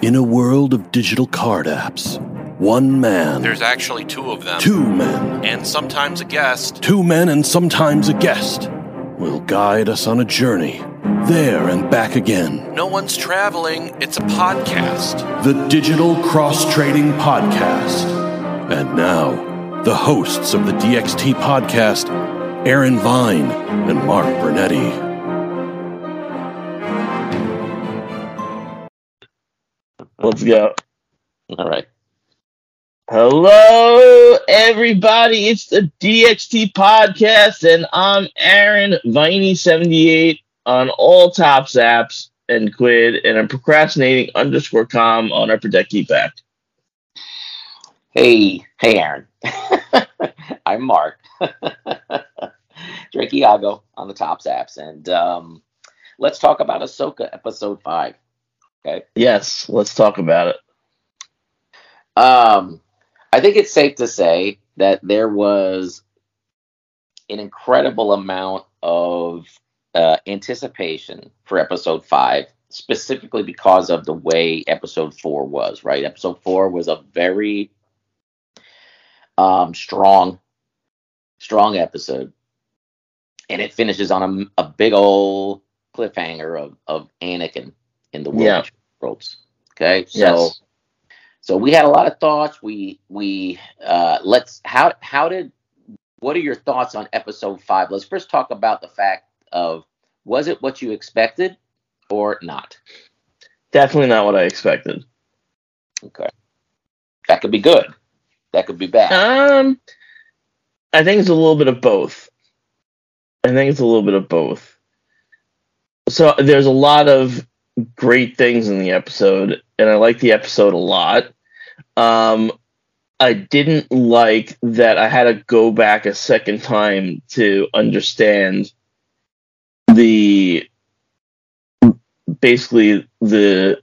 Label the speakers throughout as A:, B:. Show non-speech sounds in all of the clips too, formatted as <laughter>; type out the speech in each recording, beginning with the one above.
A: In a world of digital card apps, one man,
B: There's actually two of them.
A: two men,
B: And sometimes a guest.
A: two men and sometimes a guest will guide us on a journey there and back again.
B: No one's traveling, it's a podcast.
A: The Digital Cross Trading Podcast. And now, the hosts of the DXT podcast, Aaron Vine and Mark Bernetti.
C: Let's go.
D: All right.
C: Hello, everybody. It's the DXT podcast, and I'm Aaron Viney78 on all Topps apps and quid, and I'm procrastinating underscore com on our Deck Keep Back.
D: Hey, hey, Aaron. <laughs> I'm Mark. <laughs> Drake Iago on the Topps apps, and um, let's talk about Ahsoka episode five. Okay.
C: Yes, let's talk about it.
D: Um, I think it's safe to say that there was an incredible amount of uh, anticipation for episode five, specifically because of the way episode four was. Right, episode four was a very um, strong, strong episode, and it finishes on a, a big old cliffhanger of of Anakin in the world
C: Yeah.
D: worlds. Okay, so.
C: Yes.
D: So we had a lot of thoughts. We we uh, let's how how did what are your thoughts on episode five? Let's first talk about the fact of was it what you expected or not?
C: Definitely not what I expected.
D: Okay, that could be good. That could be bad.
C: Um, I think it's a little bit of both. I think it's a little bit of both. So there's a lot of great things in the episode, and I like the episode a lot. Um, I didn't like that I had to go back a second time to understand the basically the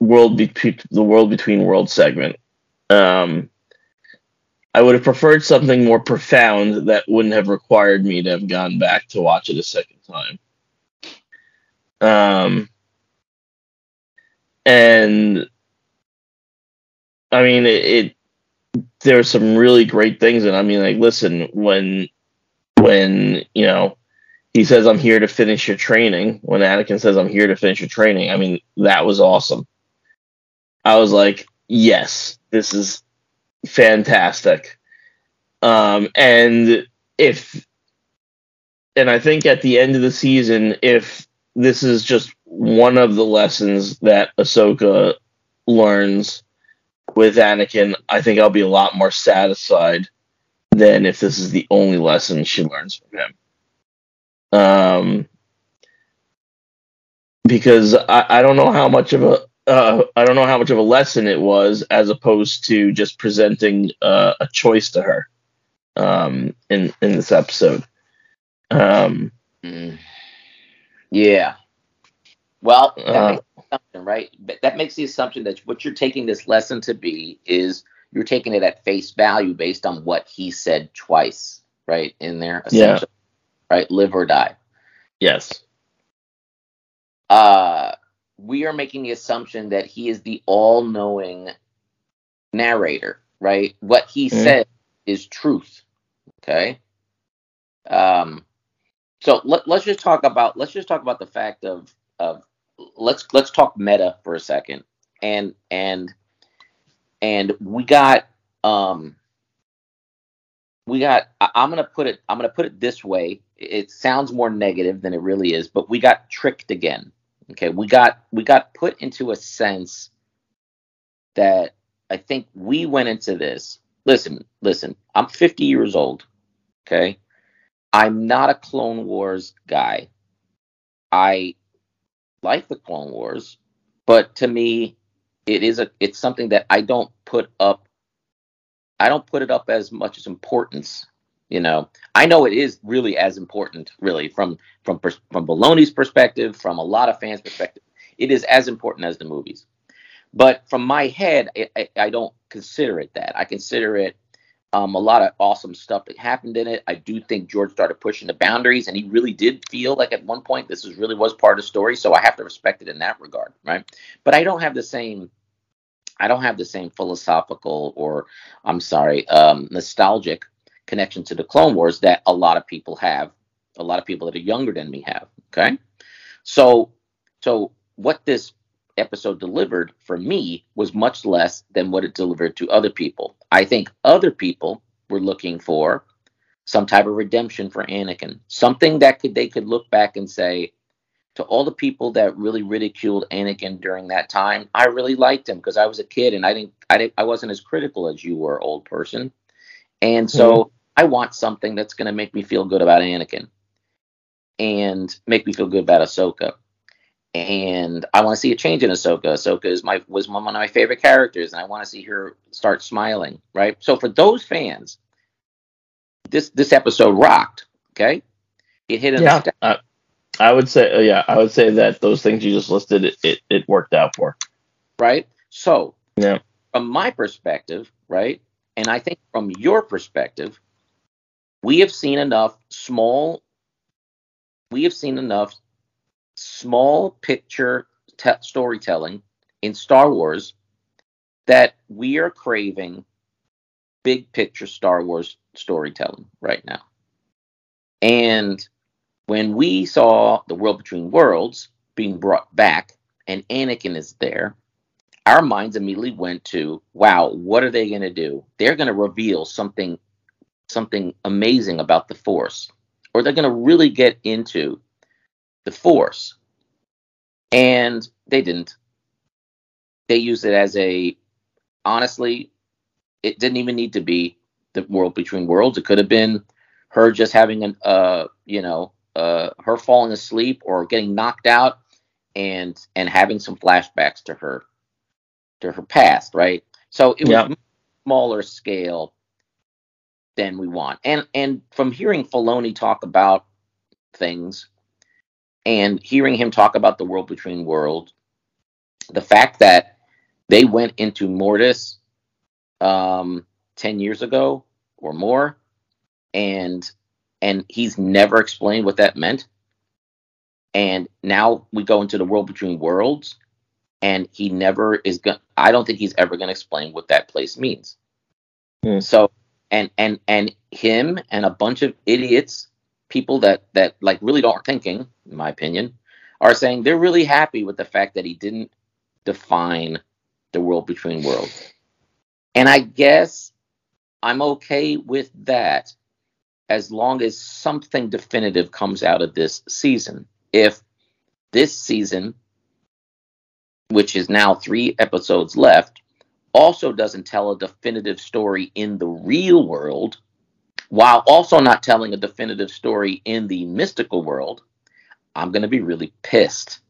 C: world between the world between worlds segment. Um, I would have preferred something more profound that wouldn't have required me to have gone back to watch it a second time. Um, and I mean, it, it there are some really great things, and I mean, like, listen, when when you know he says, "I'm here to finish your training," when Anakin says, "I'm here to finish your training," I mean, that was awesome. I was like, yes, this is fantastic. Um, and if, and I think at the end of the season, if this is just one of the lessons that Ahsoka learns with Anakin, I think I'll be a lot more satisfied than if this is the only lesson she learns from him. Um, because I, I don't know how much of a uh, I don't know how much of a lesson it was, as opposed to just presenting uh, a choice to her um, in in this episode. Um,
D: Mm. Yeah. Well, that
C: Uh,
D: makes the assumption, right? But that makes the assumption that what you're taking this lesson to be is you're taking it at face value based on what he said twice, right? In there,
C: Yeah.
D: right? Live or die.
C: yes,
D: uh, we are making the assumption that he is the all-knowing narrator, right? What he
C: Mhm.
D: said is truth. Okay. Um, so let, let's just talk about let's just talk about the fact of of let's let's talk meta for a second, and and and we got um we got i'm gonna put it i'm gonna put it this way. It sounds more negative than it really is but we got tricked again. Okay we got we got put into a sense that i think we went into this. Listen listen i'm 50 years old okay? I'm not a clone wars guy. I like the clone wars but to me it is a it's something that i don't put up I don't put it up as much as importance. You know, I know it is really as important, really from from from Filoni's perspective, from a lot of fans' perspective, it is as important as the movies. But from my head, I, I, I don't consider it that. I consider it um, a lot of awesome stuff that happened in it. I do think George started pushing the boundaries, and he really did feel like at one point this really was part of the story. So I have to respect it in that regard, right? But I don't have the same I don't have the same philosophical or I'm sorry, um, nostalgic connection to the Clone Wars that a lot of people have. A lot of people that are younger than me have. Okay, so so what this episode delivered for me was much less than what it delivered to other people. I think other people were looking for some type of redemption for Anakin, something that could they could look back and say to all the people that really ridiculed Anakin during that time, I really liked him because I was a kid and I didn't I didn't I wasn't as critical as you were, old person. And so mm-hmm. I want something that's going to make me feel good about Anakin and make me feel good about Ahsoka and I want to see a change in Ahsoka. Ahsoka is my was one of my favorite characters, and I want to see her start smiling. Right. So for those fans, this this episode rocked. Okay, it hit.
C: Yeah, uh, I would say. Uh, yeah, I would say that those things you just listed, it, it it worked out for.
D: Right. So
C: yeah,
D: from my perspective, right, and I think from your perspective, we have seen enough small. We have seen enough small picture te- storytelling in Star Wars that we are craving big picture Star Wars storytelling right now. And when we saw the world between worlds being brought back and Anakin is there, our minds immediately went to, wow, what are they going to do? They're going to reveal something something amazing about the Force or they're going to really get into the Force. And they didn't. They used it as a, honestly, it didn't even need to be the world between worlds. It could have been her just having an, uh, you know, uh, her falling asleep or getting knocked out and and having some flashbacks to her to her past, right? So it was smaller scale than we want. And and from hearing Filoni talk about things, and hearing him talk about the world between worlds, the fact that they went into Mortis um, ten years ago or more, and and he's never explained what that meant. And now we go into the world between worlds, and he never is going. I don't think he's ever going to explain what that place means. Mm. So, and and and him and a bunch of idiots people that that like really aren't thinking, in my opinion, are saying they're really happy with the fact that he didn't define the world between worlds. And I guess I'm okay with that as long as something definitive comes out of this season. If this season, which is now three episodes left, also doesn't tell a definitive story in the real world, while also not telling a definitive story in the mystical world, I'm going to be really pissed.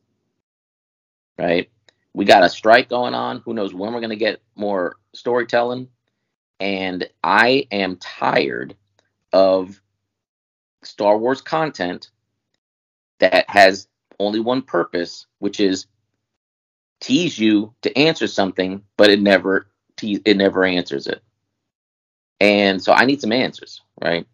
D: Right? We got a strike going on. Who knows when we're going to get more storytelling? And I am tired of Star Wars content that has only one purpose, which is tease you to answer something, but it never te- it never answers it. And so I need some answers, right?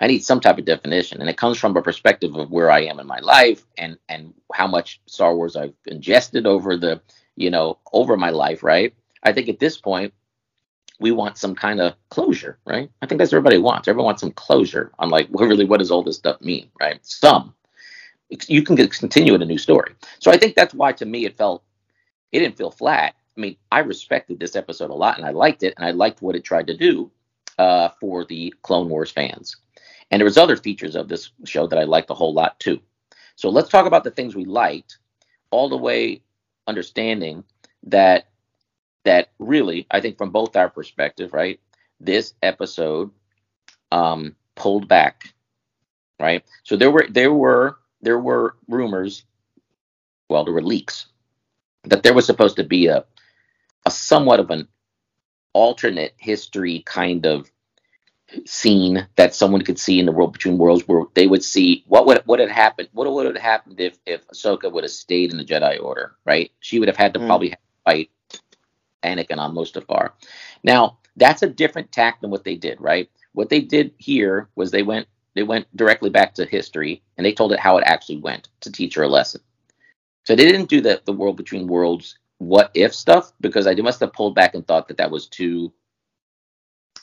D: I need some type of definition, and it comes from a perspective of where I am in my life and and how much Star Wars I've ingested over the you know over my life, right? I think at this point we want some kind of closure, right? I think that's what everybody wants. Everyone wants some closure on like, well, really, what does all this stuff mean, right? Some you can continue in a new story. So I think that's why to me it felt it didn't feel flat. I mean, I respected this episode a lot and I liked it and I liked what it tried to do uh, for the Clone Wars fans. And there was other features of this show that I liked a whole lot too. So let's talk about the things we liked, all the way understanding that that really, I think from both our perspective, right, this episode um, pulled back, right. So there were there were there were rumors, well, there were leaks that there was supposed to be a a somewhat of an alternate history kind of scene that someone could see in the world between worlds where they would see what would what had happened what would have happened if if Ahsoka would have stayed in the Jedi Order, right? She would have had to mm. probably fight Anakin on Mustafar. Now, that's a different tack than what they did, right? What they did here was they went they went directly back to history and they told it how it actually went to teach her a lesson. So they didn't do the the world between worlds what if stuff because I must have pulled back and thought that that was too.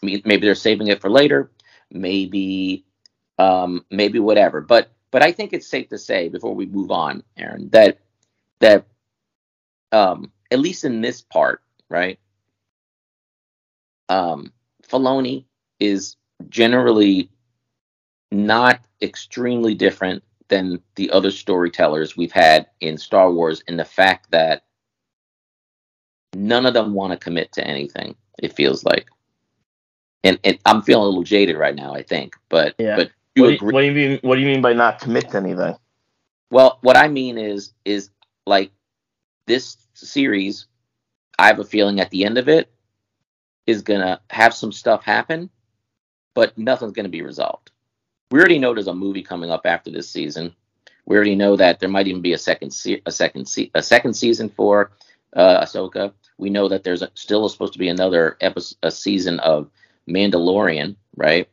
D: Maybe they're saving it for later. Maybe, um, maybe whatever. But but I think it's safe to say before we move on, Aaron, that that um, at least in this part, right? Um, Filoni is generally not extremely different than the other storytellers we've had in Star Wars in the fact that none of them want to commit to anything. It feels like, and, and I'm feeling a little jaded right now. I think, but
C: Yeah.
D: but you
C: what, do
D: agree.
C: you, what do you mean? What do you mean by not commit to anything?
D: Well, what I mean is is like this series, I have a feeling at the end of it is gonna have some stuff happen, but nothing's gonna be resolved. We already know there's a movie coming up after this season. We already know that there might even be a second se- a second se- a second season for uh, Ahsoka. We know that there's still supposed to be another episode, a season of Mandalorian, right?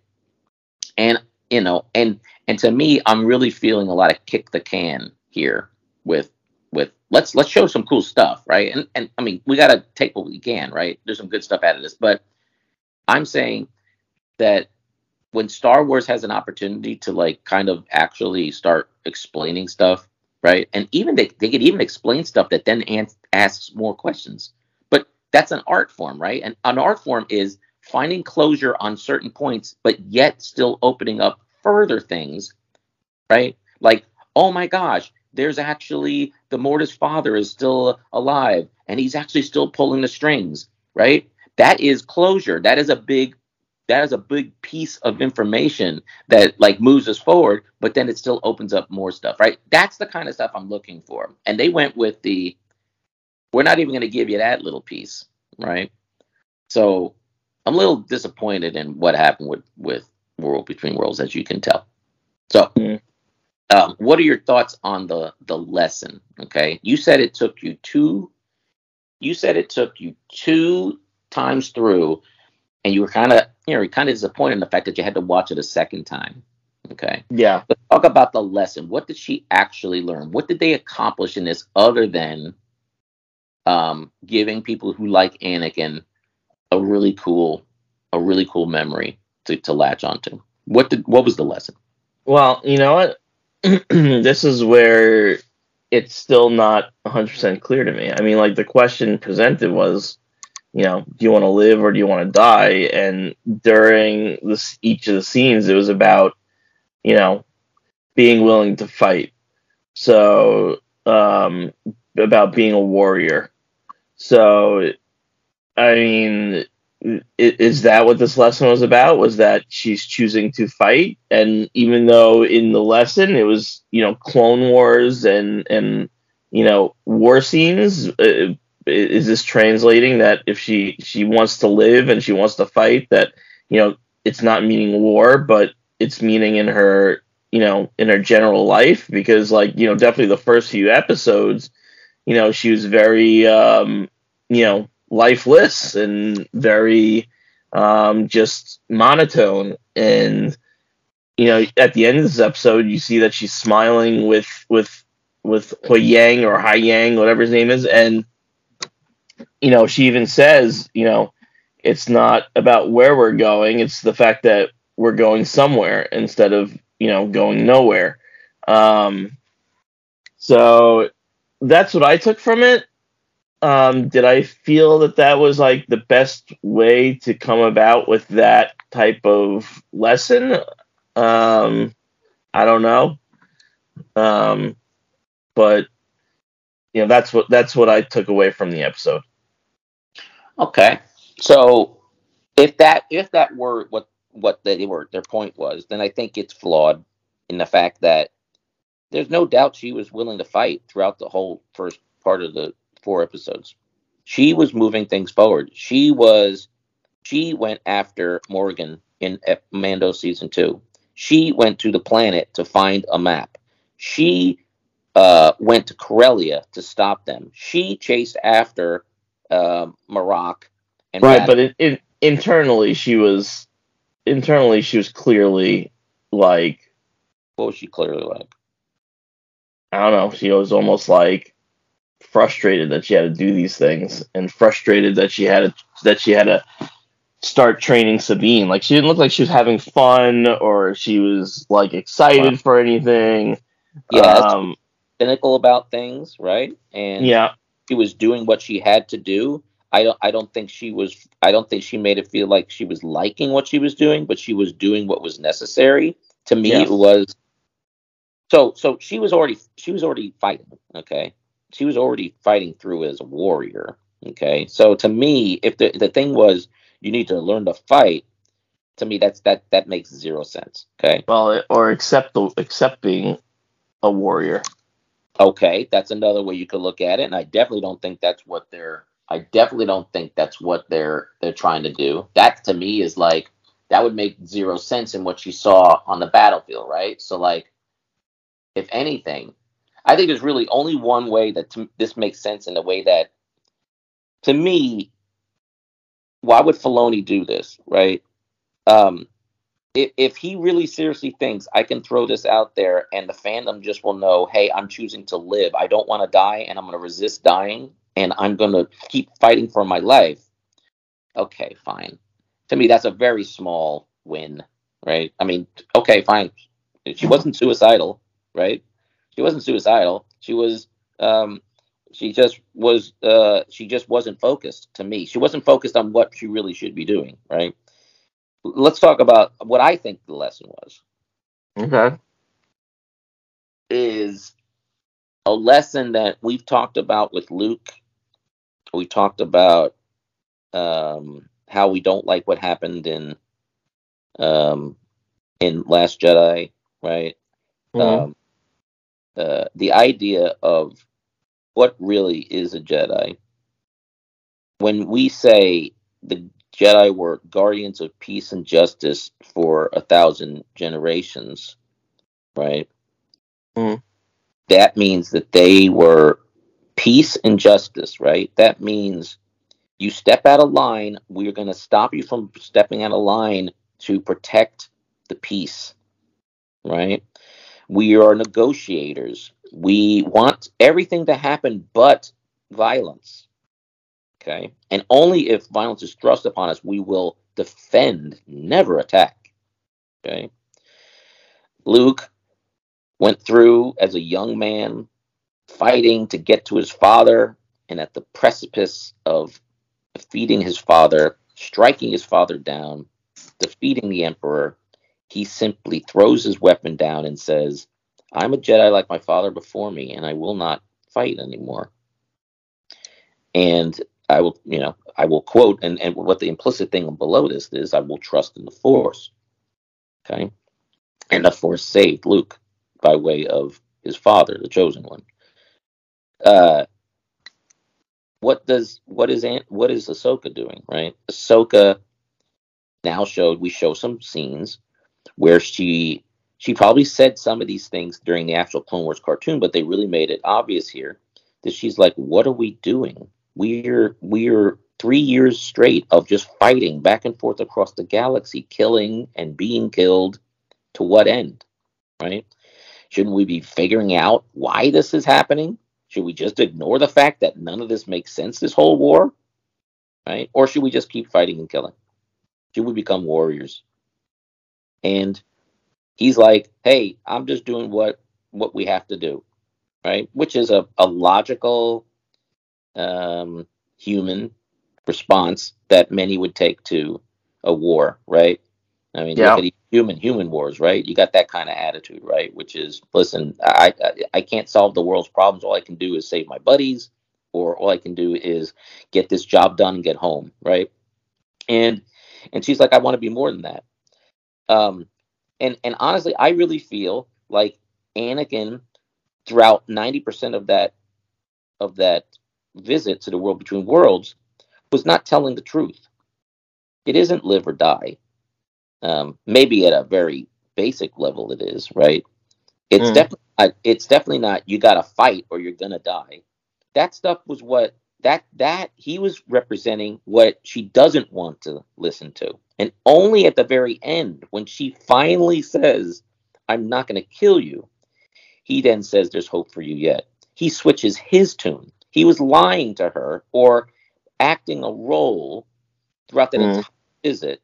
D: And you know, and and to me, I'm really feeling a lot of kick the can here with with let's let's show some cool stuff, right? And and I mean, we got to take what we can, right? There's some good stuff out of this, but I'm saying that when Star Wars has an opportunity to like kind of actually start explaining stuff, right? And even they they could even explain stuff that then asks more questions. That's an art form, right? And an art form is finding closure on certain points, but yet still opening up further things, right? Like, oh my gosh, there's actually the Mortis father is still alive and he's actually still pulling the strings, right? That is closure. That is a big that is a big piece of information that like moves us forward, but then it still opens up more stuff, right? That's the kind of stuff I'm looking for. And they went with the we're not even going to give you that little piece, right? So I'm a little disappointed in what happened with with World Between Worlds, as you can tell. So,
C: Mm.
D: um, what are your thoughts on the the lesson? Okay, you said it took you two. You said it took you two times through, and you were kind of you know kind of disappointed in the fact that you had to watch it a second time. Okay,
C: Yeah.
D: let's talk about the lesson. What did she actually learn? What did they accomplish in this other than um, giving people who like Anakin a really cool, a really cool memory to, to latch onto? What did what was the lesson?
C: Well, you know what? <clears throat> this is where it's still not 100% clear to me. I mean, like the question presented was, you know, do you want to live or do you want to die? And during this each of the scenes, it was about, you know, being willing to fight. So, um, about being a warrior. So, I mean, is that what this lesson was about? Was that she's choosing to fight, and even though in the lesson it was you know Clone Wars and and you know war scenes, uh, is this translating that if she she wants to live and she wants to fight, that you know it's not meaning war, but it's meaning in her you know in her general life because like you know definitely the first few episodes, you know she was very um, you know lifeless and very um, just monotone. And you know, at the end of this episode, you see that she's smiling with with with Hui Yang or Hai Yang, whatever his name is, and you know, she even says, you know, it's not about where we're going; it's the fact that we're going somewhere instead of you know going nowhere. Um, so that's what I took from it um, did I feel that that was like the best way to come about with that type of lesson? Um, I don't know. Um, but you know, that's what that's what I took away from the episode.
D: Okay, so if that if that were what what they were their point was, then I think it's flawed in the fact that there's no doubt she was willing to fight throughout the whole first part of the four episodes. She was moving things forward. She was she went after Morgan in Mando season two. She went to the planet to find a map. She uh, went to Corellia to stop them. She chased after uh, Marrok and
C: Right,
D: Rad-
C: but it, it, internally she was internally she was clearly like
D: what was she clearly like?
C: I don't know. She was almost like frustrated that she had to do these things and frustrated that she had to, that she had to start training Sabine. Like she didn't look like she was having fun or she was like excited
D: Wow.
C: for anything.
D: Yeah,
C: Um,
D: cynical about things, right? And
C: yeah.
D: she was doing what she had to do. I don't I don't think she was I don't think she made it feel like she was liking what she was doing, but she was doing what was necessary. To me
C: Yeah.
D: it was so so she was already she was already fighting, okay? She was already fighting through as a warrior, okay? So to me, if the the thing was you need to learn to fight, to me that's that that makes zero sense, okay?
C: Well, or accept the accept being a warrior.
D: Okay, that's another way you could look at it, and I definitely don't think that's what they're. I definitely don't think that's what they're they're trying to do. That to me is like that would make zero sense in what she saw on the battlefield, right? So like, if anything, I think there's really only one way that to, this makes sense in the way that, to me, why would Filoni do this, right? Um, if, if he really seriously thinks I can throw this out there and the fandom just will know, hey, I'm choosing to live. I don't want to die and I'm going to resist dying and I'm going to keep fighting for my life. Okay, fine. To me, that's a very small win, right? I mean, okay, fine. She wasn't suicidal, right? She wasn't suicidal. She was, um, she just was, uh, she just wasn't focused to me. She wasn't focused on what she really should be doing, right? let's talk about what I think the lesson was.
C: Okay.
D: Is a lesson that we've talked about with Luke. We talked about um, how we don't like what happened in um, in Last Jedi, right?
C: Mhm.
D: Um, uh, the idea of what really is a Jedi. When we say the Jedi were guardians of peace and justice for a thousand generations, right?
C: Mhm.
D: That means that they were peace and justice, right? That means you step out of line, we're going to stop you from stepping out of line to protect the peace, right? We are negotiators. We want everything to happen but violence. Okay. And only if violence is thrust upon us, we will defend, never attack. Okay. Luke went through as a young man fighting to get to his father, and at the precipice of defeating his father, striking his father down, defeating the Emperor, he simply throws his weapon down and says, I'm a Jedi like my father before me, and I will not fight anymore. And I will, you know, I will quote, and, and what the implicit thing below this is, I will trust in the Force. Okay. And the Force saved Luke by way of his father, the chosen one. Uh, what does what is Aunt, what is Ahsoka doing? Right, Ahsoka now showed we show some scenes where she she probably said some of these things during the actual Clone Wars cartoon, but they really made it obvious here that she's like, "What are we doing? We're we're three years straight of just fighting back and forth across the galaxy, killing and being killed. To what end? Right? Shouldn't we be figuring out why this is happening? Should we just ignore the fact that none of this makes sense, this whole war? Right? Or should we just keep fighting and killing? Should we become warriors? And he's like, hey, I'm just doing what what we have to do. Right? Which is a, a logical um, human response that many would take to a war, right? I mean,
C: Yeah.
D: look at human human wars, right? You got that kind of attitude, right? Which is, listen, I, I I can't solve the world's problems. All I can do is save my buddies, or all I can do is get this job done and get home, right? And and she's like, I want to be more than that. Um, and and honestly, I really feel like Anakin, throughout ninety percent of that of that visit to the world between worlds, was not telling the truth. It isn't live or die. Um, maybe at a very basic level, it is right. It's
C: Mm.
D: definitely it's definitely not. You got to fight or you're gonna die. That stuff was what that that he was representing what she doesn't want to listen to, and only at the very end when she finally says, "I'm not gonna kill you," he then says, "There's hope for you yet." He switches his tune. He was lying to her or acting a role throughout that
C: Mm.
D: entire visit,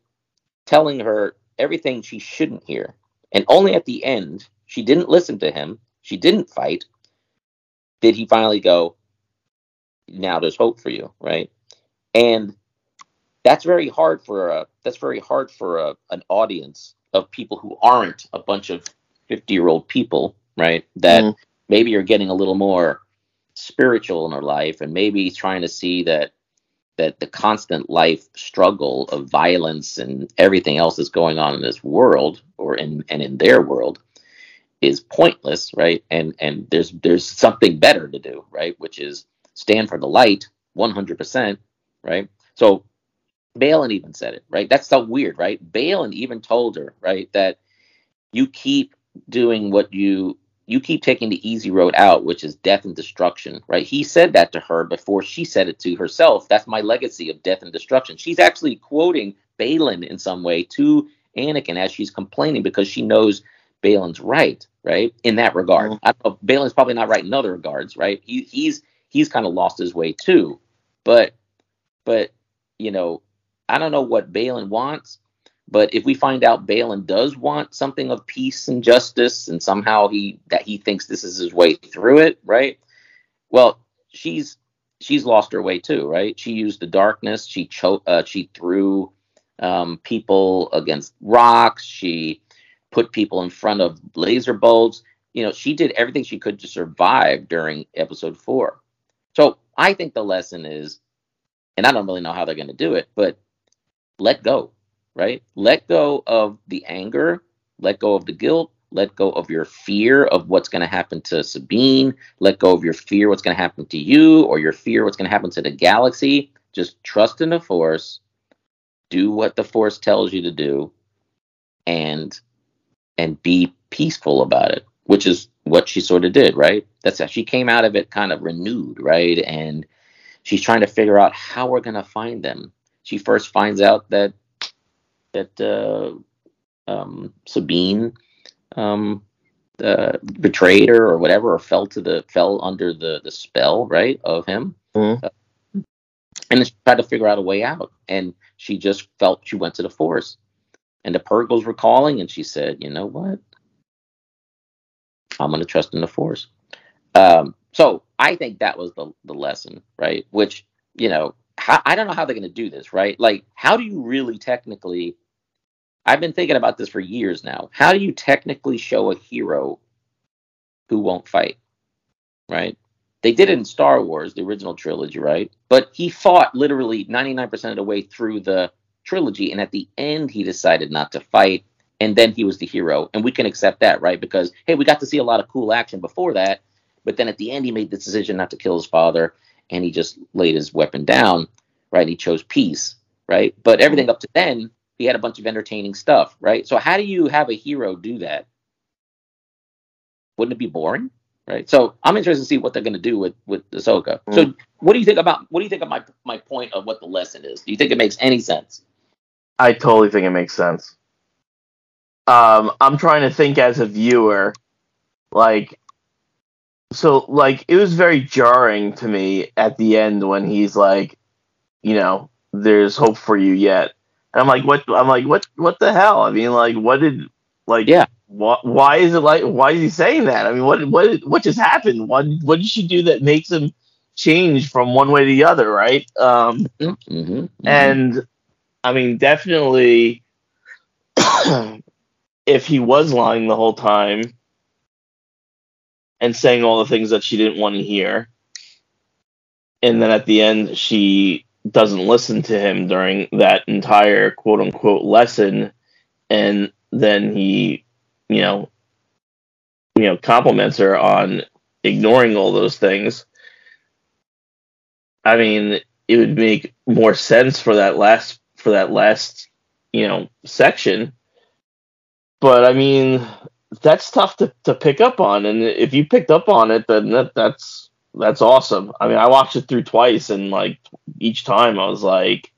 D: telling her everything she shouldn't hear. And only at the end, she didn't listen to him. She didn't fight. Did he finally go, now there's hope for you, right? And that's very hard for a that's very hard for a, an audience of people who aren't a bunch of 50 year old people, right? That
C: Mhm.
D: maybe are getting a little more spiritual in their life and maybe trying to see that that the constant life struggle of violence and everything else that's going on in this world or in and in their world is pointless, right? And and there's there's something better to do, right? Which is stand for the light 100%, right? So Baylan even said it, right? That's so weird, right? Baylan even told her, right, that you keep doing what you you keep taking the easy road out, which is death and destruction, right? He said that to her before she said it to herself. That's my legacy of death and destruction. She's actually quoting Baylan in some way to Anakin as she's complaining because she knows Baylan's right, right? In that regard.
C: Mm-hmm.
D: I don't know, Baylan's probably not right in other regards, right? He, he's he's kind of lost his way too. But but you know, I don't know what Baylan wants, but if we find out Baylan does want something of peace and justice, and somehow he that he thinks this is his way through it, right? Well, she's she's lost her way too, right? She used the darkness. She cho- uh, she threw um, people against rocks. She put people in front of laser bolts. You know, she did everything she could to survive during episode four. So I think the lesson is, and I don't really know how they're going to do it, but let go, right? Let go of the anger, let go of the guilt, let go of your fear of what's going to happen to Sabine, let go of your fear what's going to happen to you or your fear what's going to happen to the galaxy. Just trust in the Force, do what the Force tells you to do, and and be peaceful about it, which is what she sort of did, right? That's how she came out of it kind of renewed, right? And she's trying to figure out how we're going to find them. She first finds out that that uh, um, Sabine um, uh, betrayed her or whatever, or fell to the fell under the the spell, right, of him.
C: Mhm.
D: Uh, and then she tried to figure out a way out, and she just felt she went to the Force, and the Purrgil were calling, and she said, "You know what? I'm going to trust in the Force." Um, so I think that was the the lesson, right? Which you know, how, I don't know how they're going to do this, right? Like, how do you really technically? I've been thinking about this for years now. How do you technically show a hero who won't fight? Right? They did it in Star Wars, the original trilogy, right? But he fought literally 99% of the way through the trilogy, and at the end, he decided not to fight, and then he was the hero, and we can accept that, right? Because hey, we got to see a lot of cool action before that, but then at the end, he made the decision not to kill his father, and he just laid his weapon down, right? He chose peace, right? But everything up to then, he had a bunch of entertaining stuff, right? So how do you have a hero do that? Wouldn't it be boring, right? So I'm interested to see what they're going to do with with Ahsoka. So mm. what do you think about what do you think of my my point of what the lesson is? Do you think it makes any sense?
C: I totally think it makes sense. Um, I'm trying to think as a viewer, like, so like it was very jarring to me at the end when he's like, you know, there's hope for you yet, and I'm like, what? I'm like, what? What the hell? I mean, like, what did, like,
D: Yeah.
C: Why, why is it like? Why is he saying that? I mean, what? What? What just happened? What? What did she do that makes him change from one way to the other? Right? Um,
D: Mm-hmm.
C: and I mean, definitely, <clears throat> if he was lying the whole time and saying all the things that she didn't want to hear, and then at the end she doesn't listen to him during that entire quote unquote lesson, and then he, you know, you know, compliments her on ignoring all those things. I mean, it would make more sense for that last for that last you know section but i mean that's tough to, to pick up on and if you picked up on it then that, that's that's awesome i mean i watched it through twice and like each time i was like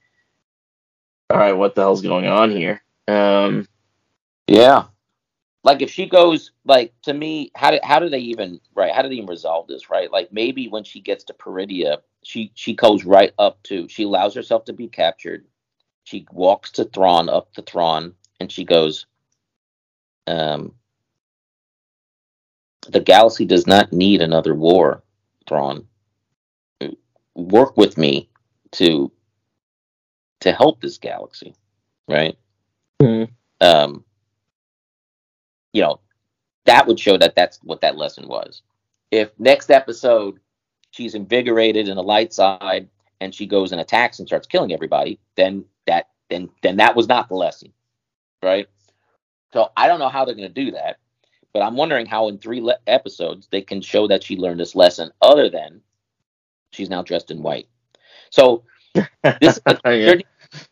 C: all right what the hell's going on here um
D: Yeah. like if she goes like to me, how did how do they even right? How do they even resolve this? Right? Like maybe when she gets to Peridea, she she goes right up to she allows herself to be captured. She walks to Thrawn up to Thrawn, and she goes, um, the galaxy does not need another war, Thrawn. Work with me to to help this galaxy, right?
C: Mhm.
D: Um, you know, that would show that that's what that lesson was. If next episode she's invigorated in the light side and she goes and attacks and starts killing everybody, then that then then that was not the lesson, right? So I don't know how they're going to do that, but I'm wondering how in three le- episodes they can show that she learned this lesson other than she's now dressed in white. So <laughs> this
C: Yeah.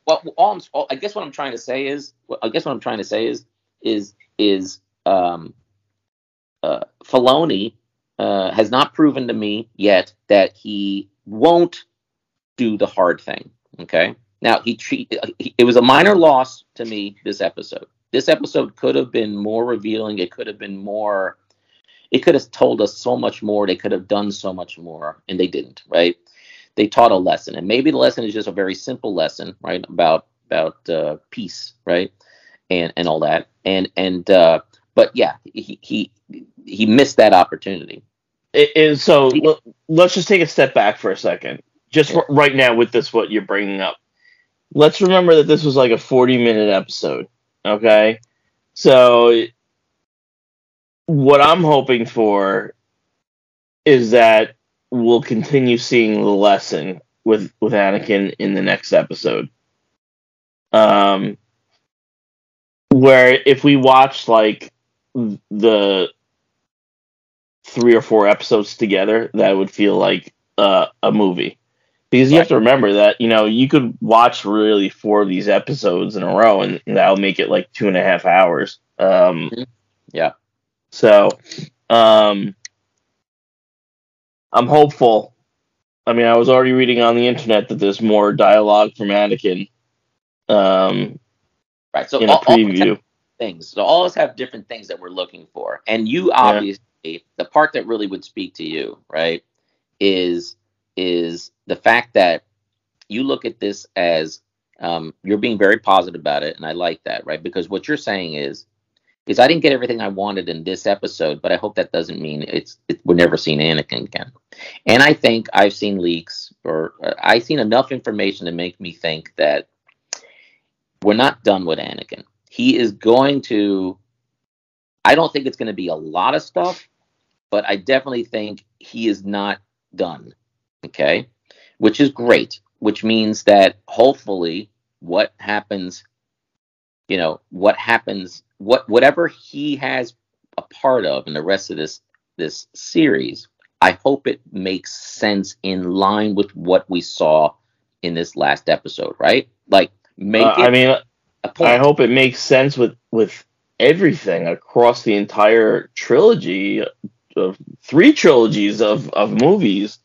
D: well, all I'm, I guess what I'm trying to say is, I guess what I'm trying to say is, is, is, um, uh, Filoni, uh, has not proven to me yet that he won't do the hard thing. Okay. Now he treat, he, it was a minor loss to me this episode. This episode could have been more revealing. It could have been more, it could have told us so much more. They could have done so much more and they didn't, right? they taught a lesson and maybe the lesson is just a very simple lesson right about about uh, peace right and and all that and and uh but yeah he he he missed that opportunity
C: It is so. Let's just take a step back for a second. Just
D: Yeah.
C: right now with this, what you're bringing up. Let's remember that this was like a 40 minute episode. Okay, so what I'm hoping for is that we'll continue seeing the lesson with with Anakin in the next episode. Um, where if we watch like the three or four episodes together, that would feel like uh, a movie. Because you have to remember that you know you could watch really four of these episodes in a row, and that'll make it like two and a half hours. Um,
D: Yeah.
C: So, um, I'm hopeful. I mean, I was already reading on the internet that there's more dialogue from Anakin um,
D: right so
C: in a
D: all, all of us have
C: preview.
D: things so all of us have different things that we're looking for and you obviously the part that really would speak to you right is is the fact that you look at this as um, you're being very positive about it and i like that right? Because what you're saying is is i didn't get everything i wanted in this episode but i hope that doesn't mean it's it, we're never seeing anakin again. And i think i've seen leaks or uh, i've seen enough information to make me think that we're not done with anakin. He is going to I don't think it's going to be a lot of stuff, but I definitely think he is not done. Okay? Which is great, which means that hopefully what happens you know, what happens what whatever he has a part of in the rest of this this series, I hope it makes sense in line with what we saw in this last episode, right? Like make
C: Uh, I mean,
D: a point.
C: I hope it makes sense with with everything across the entire trilogy of three trilogies of of movies.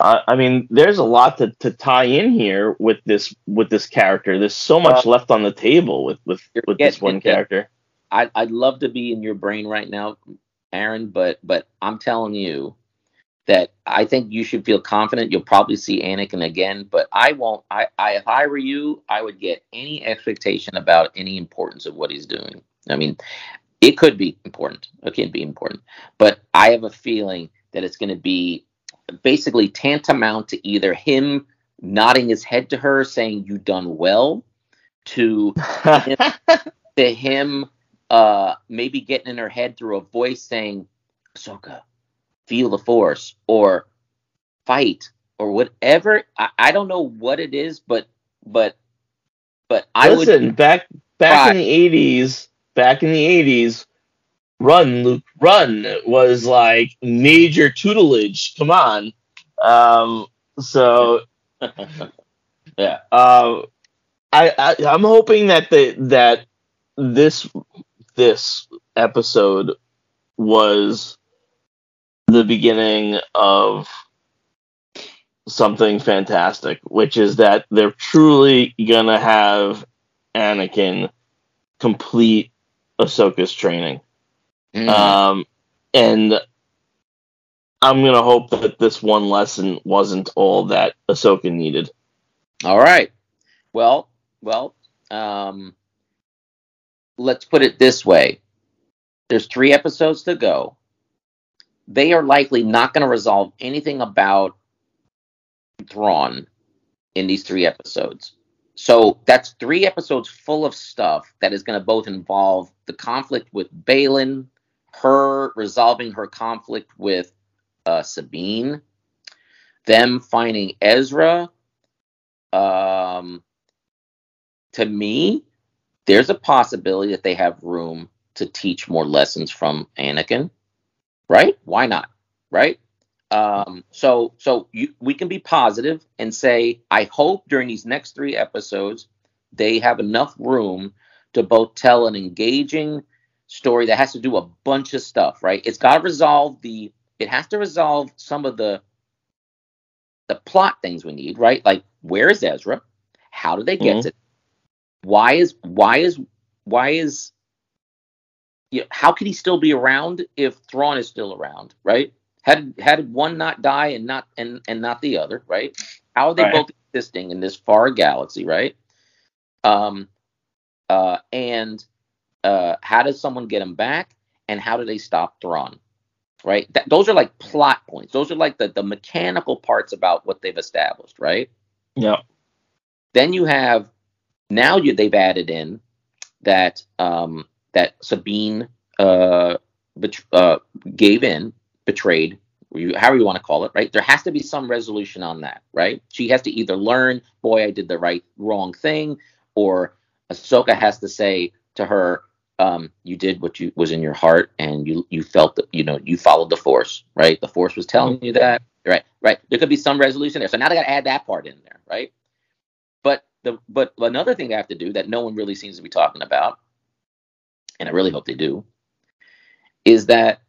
C: Uh, I mean, there's a lot to, to tie in here with this with this character. There's so much left on the table with with, with this one
D: it,
C: character.
D: I, I'd love to be in your brain right now, Aaron, but but I'm telling you that I think you should feel confident. You'll probably see Anakin again, but I won't. I, I if I were you, I would get any expectation about any importance of what he's doing. I mean, it could be important. It can be important, but I have a feeling that it's going to be basically tantamount to either him nodding his head to her, saying "You done well," to <laughs> to him uh maybe getting in her head through a voice saying Ahsoka, feel the force or fight or whatever I, I don't know what it is but but but I
C: Listen,
D: would
C: back back
D: Right.
C: in the eighties, back in the eighties, run Luke run was like major tutelage. Come on. Um so <laughs>
D: yeah
C: uh, I, I I'm hoping that the that this this episode was the beginning of something fantastic, which is that they're truly gonna have Anakin complete Ahsoka's training.
D: Mm.
C: Um, and I'm gonna hope that this one lesson wasn't all that Ahsoka needed.
D: All right. Well, well, um, let's put it this way. There's three episodes to go. They are likely not going to resolve anything about Thrawn in these three episodes. So that's three episodes full of stuff that is going to both involve the conflict with Baylan, her resolving her conflict with uh, Sabine, them finding Ezra. Um, to me, there's a possibility that they have room to teach more lessons from Anakin, right? Why not? Right? Um, so so you, we can be positive and say, I hope during these next three episodes they have enough room to both tell an engaging story that has to do a bunch of stuff, right? It's got to resolve the it has to resolve some of the the plot things we need, right? Like where is Ezra? How do they get
C: Mhm.
D: to? Why is why is why is you know, how could he still be around if Thrawn is still around, right? Had had one not die and not and and not the other, right? How are they
C: Right.
D: both existing in this far galaxy, right? Um, uh, and uh, how does someone get him back, and how do they stop Thrawn? Right? That, those are like plot points. Those are like the the mechanical parts about what they've established, right?
C: Yeah.
D: Then you have now you they've added in that um, that Sabine uh, bet- uh, gave in, betrayed, you- however you want to call it, right? There has to be some resolution on that, right? She has to either learn, boy, I did the right wrong thing, or Ahsoka has to say to her, um, you did what you was in your heart, and you you felt that you know you followed the Force, right? The Force was telling you that, right? Right. There could be some resolution there. So now they got to add that part in there, right? But the but another thing they have to do that no one really seems to be talking about, and I really hope they do, is that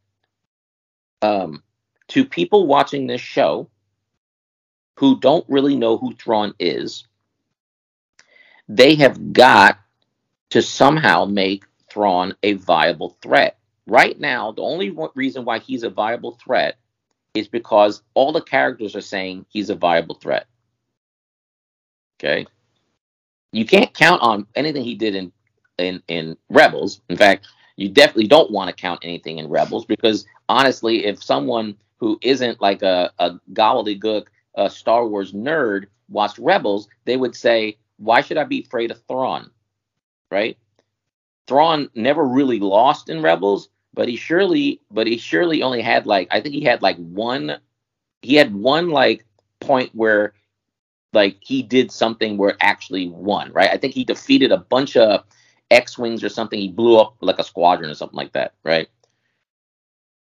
D: um, to people watching this show who don't really know who Thrawn is, they have got to somehow make Thrawn a viable threat. Right now, the only reason why he's a viable threat is because all the characters are saying he's a viable threat. Okay. You can't count on anything he did in in in Rebels. In fact, you definitely don't want to count anything in Rebels because honestly, if someone who isn't like a, a gobbledygook uh, Star Wars nerd watched Rebels, they would say, "Why should I be afraid of Thrawn?" Right? Thrawn never really lost in Rebels, but he surely, but he surely only had like I think he had like one, he had one like point where like he did something where it actually won, right? I think he defeated a bunch of X-wings or something. He blew up like a squadron or something like that, right?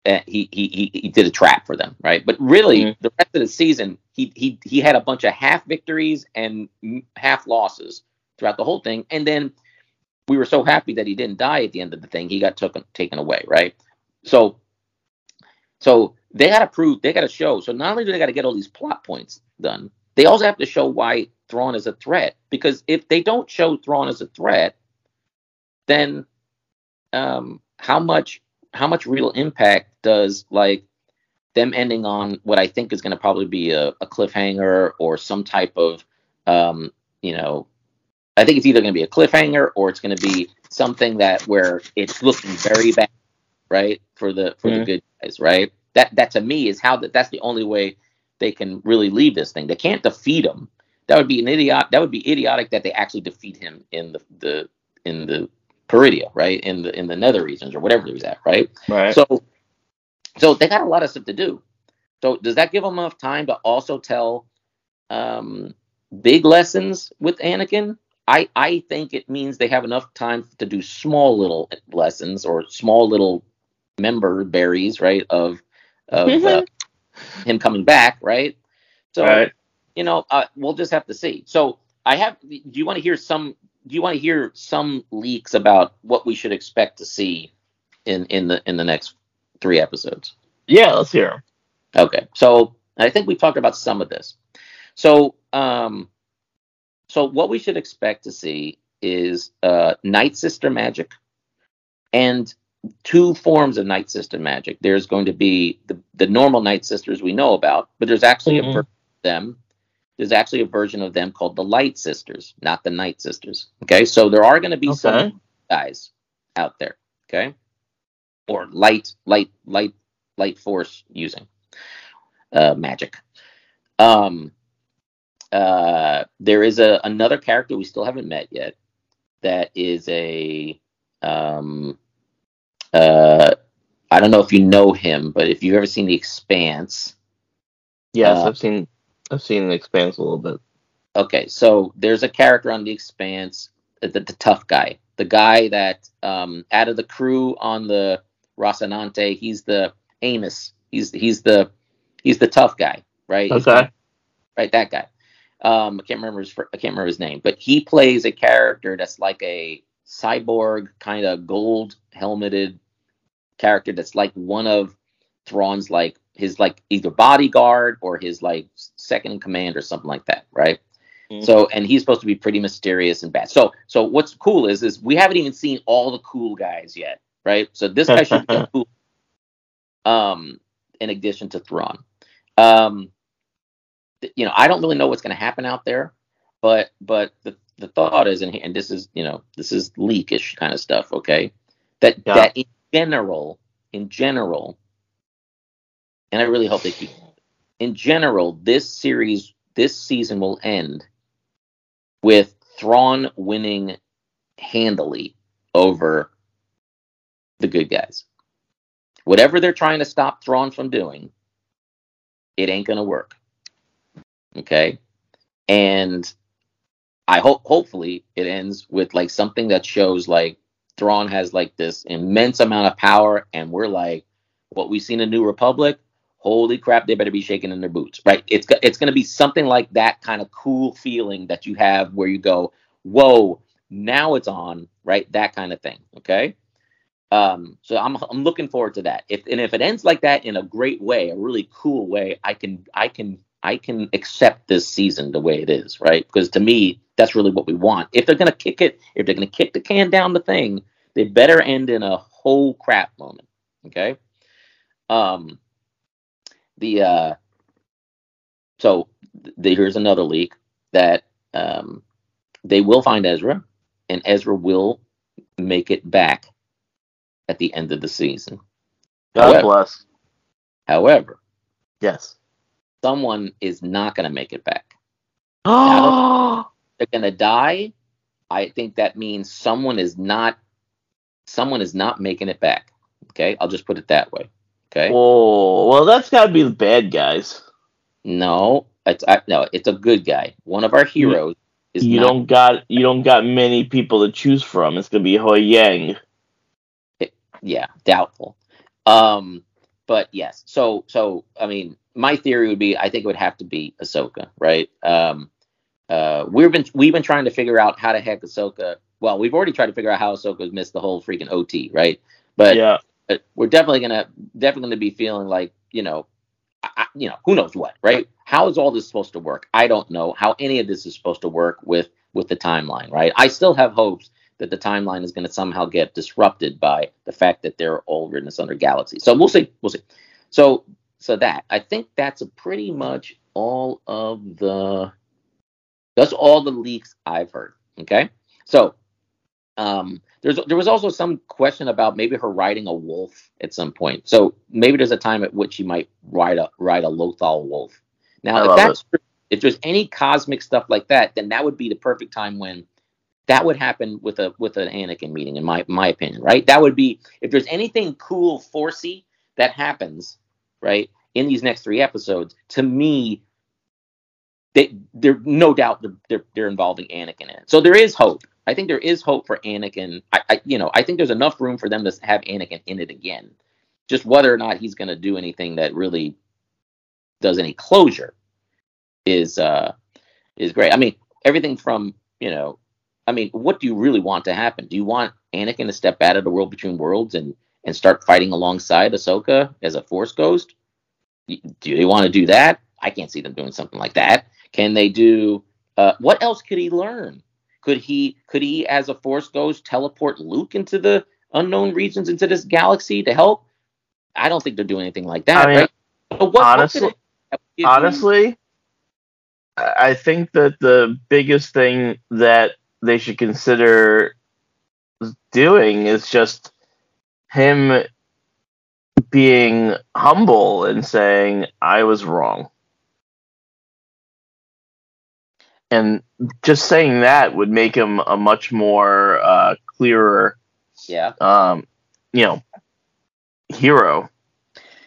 D: And he he he, he did a trap for them, right? But really,
C: Mhm.
D: the rest of the season, he he he had a bunch of half victories and half losses throughout the whole thing, and then we were so happy that he didn't die at the end of the thing. He got taken taken away, right? So, so they got to prove, they got to show. So not only do they got to get all these plot points done, they also have to show why Thrawn is a threat. Because if they don't show Thrawn as a threat, then um, how much how much real impact does like them ending on what I think is going to probably be a, a cliffhanger or some type of um, you know I think it's either going to be a cliffhanger or it's going to be something that where it's looking very bad, right, for the for the
C: Mhm.
D: good guys, right? That that to me is how that that's the only way they can really leave this thing. They can't defeat him. That would be an idiot. That would be idiotic that they actually defeat him in the the in the Peridea, right? In the in the nether regions or whatever he was at, right?
C: Right.
D: So, so they got a lot of stuff to do. So does that give them enough time to also tell um, big lessons with Anakin? I I think it means they have enough time to do small little lessons or small little member berries, right? Of of uh, him coming back, right? So
C: right.
D: you know, uh, we'll just have to see. So I have. Do you want to hear some? Do you want to hear some leaks about what we should expect to see in in the in the next three episodes?
C: Yeah, let's hear 'em.
D: Okay, so I think we talked about some of this. So, um, so what we should expect to see is uh, Night Sister magic, and two forms of Night Sister magic. There's going to be the, the normal Night Sisters we know about, but there's actually
C: Mhm.
D: a version of them. There's actually a version of them called the Light Sisters, not the Night Sisters. Okay, so there are going to be
C: Okay.
D: some guys out there. Okay, or light, light, light, light force using uh, magic. Um, uh, there is a another character we still haven't met yet that is a um, uh, I don't know if you know him, but if you've ever seen The Expanse,
C: Yes,
D: Uh,
C: I've seen I've seen the expanse a little bit.
D: okay, so there's a character on The Expanse, the, the, tough guy, the guy that um, out of the crew on the Rocinante, he's the Amos. He's he's the he's the tough guy, right?
C: Okay.
D: right? That guy. Um, I can't remember his I can't remember his name, but he plays a character that's like a cyborg kind of gold helmeted character that's like one of Thrawn's like his like either bodyguard or his like second in command or something like that, right?
C: Mhm.
D: So and he's supposed to be pretty mysterious and bad. So so what's cool is is we haven't even seen all the cool guys yet, right? So this guy should be <laughs> cool. Um, in addition to Thrawn. Um, you know, I don't really know what's going to happen out there, but but the the thought is, and, and this is you know this is leakish kind of stuff, okay? That
C: Yeah.
D: that in general, in general, and I really hope they keep. In general, this series, this season will end with Thrawn winning handily over the good guys. Whatever they're trying to stop Thrawn from doing, it ain't gonna work. Okay, and I hope hopefully it ends with like something that shows like Thrawn has like this immense amount of power, and we're like, what we seen in New Republic. Holy crap! They better be shaking in their boots, right? It's it's going to be something like that kind of cool feeling that you have where you go, "Whoa, now it's on!" Right? That kind of thing. Okay. Um, so I'm I'm looking forward to that. If and if it ends like that in a great way, a really cool way, I can I can I can accept this season the way it is, right? Because to me, that's really what we want. If they're gonna kick it, if they're gonna kick the can down the thing, they better end in a whole crap moment. Okay. Um. The uh. So the, here's another leak that um, they will find Ezra, and Ezra will make it back at the end of the season.
C: God
D: However-
C: bless.
D: However,
C: Yes.
D: Someone is not going to make it back.
C: Oh, <gasps>
D: They're going to die. I think that means someone is not someone is not making it back. Okay, I'll just put it that way. Okay,
C: oh, well, that's got to be the bad guys.
D: no, it's I, no, it's a good guy. One of our heroes is
C: you
D: not.
C: don't got you don't got many people to choose from. It's gonna be Huyang.
D: yeah, doubtful. Um, but yes, so so I mean, my theory would be I think it would have to be Ahsoka, right? Um, uh, we've been we've been trying to figure out how the heck Ahsoka. Well, we've already tried to figure out how Ahsoka's missed the whole freaking OT, right? But
C: yeah,
D: uh, we're definitely gonna definitely gonna be feeling like you know, I, you know, who knows what, right? How is all this supposed to work? I don't know how any of this is supposed to work with with the timeline, right? I still have hopes that the timeline is going to somehow get disrupted by the fact that they're all written other galaxy. So we'll see, we'll see. So so that I think that's a pretty much all of the that's all the leaks I've heard. Okay, so um, there's there was also some question about maybe her riding a wolf at some point. So maybe there's a time at which she might ride a ride a Lothal wolf. Now, if
C: love
D: that's if there's any cosmic stuff like that, then that would be the perfect time when that would happen with a with an Anakin meeting, in my my opinion, right? That would be if there's anything cool, forcey that happens, right, in these next three episodes. To me, they they're no doubt they're, they're they're involving Anakin in it. So there is hope. I think there is hope for Anakin. I, I you know I think there's enough room for them to have Anakin in it again. Just whether or not he's going to do anything that really does any closure is uh is great. I mean everything from you know I mean what do you really want to happen? Do you want Anakin to step out of the world between worlds and and start fighting alongside Ahsoka as a Force ghost? Do they want to do that? I can't see them doing something like that. Can they do? Uh, what else could he learn? Could he could he as a Force ghost teleport Luke into the unknown regions into this galaxy to help. I don't think they're doing anything like that,
C: I mean,
D: right? But what,
C: honestly-
D: what could it you-
C: honestly, I think that the biggest thing that they should consider doing is just him being humble and saying, I was wrong. And just saying that would make him a much more uh, clearer,
D: yeah,
C: um, you know, hero.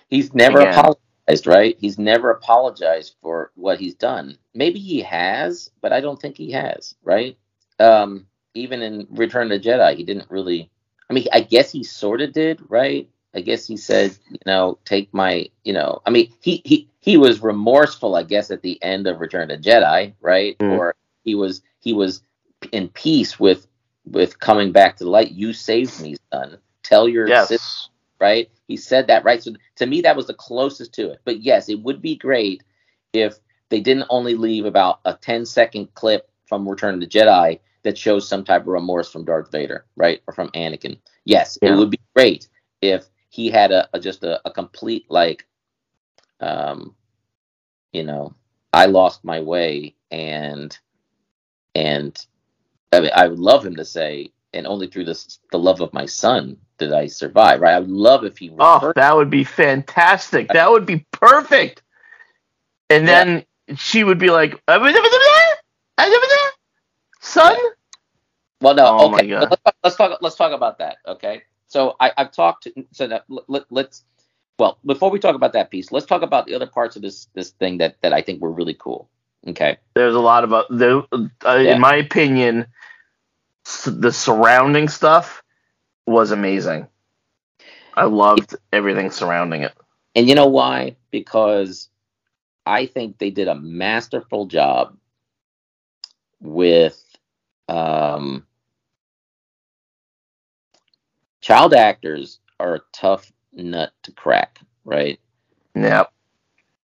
D: he's never
C: Again.
D: apologized, right? He's never apologized for what he's done. Maybe he has, but I don't think he has, right? Um, even in Return of the Jedi, he didn't really. I mean, I guess he sort of did, right? I guess he said, you know, take my, you know, I mean, he he he was remorseful, I guess, at the end of Return to Jedi, right?
C: Mm.
D: Or he was he was in peace with with coming back to the light. You saved me, son. Tell your sister
C: Yes.
D: right? He said that, right? So to me, that was the closest to it. But yes, it would be great if they didn't only leave about a 10 second clip from Return of the Jedi that shows some type of remorse from Darth Vader, right? Or from Anakin. Yes,
C: Yeah.
D: it would be great if he had a, a just a, a complete like um you know, I lost my way and and I mean I would love him to say and only through this the love of my son did I survive, right? I would love if he
C: Oh,
D: reversed-
C: that would be fantastic. That would be perfect. And
D: Yeah.
C: then she would be like, "Son."
D: Well, no,
C: Oh
D: okay. Let's, talk- let's talk. Let's talk about that. Okay. So I, I've talked. To, so that, let, let's. Well, before we talk about that piece, let's talk about the other parts of this this thing that that I think were really cool. Okay.
C: There's a lot of uh, the, uh,
D: Yeah.
C: in my opinion, the surrounding stuff was amazing. I loved everything surrounding it.
D: And you know why? Because I think they did a masterful job with um, child actors are a tough nut to crack, right?
C: Yeah,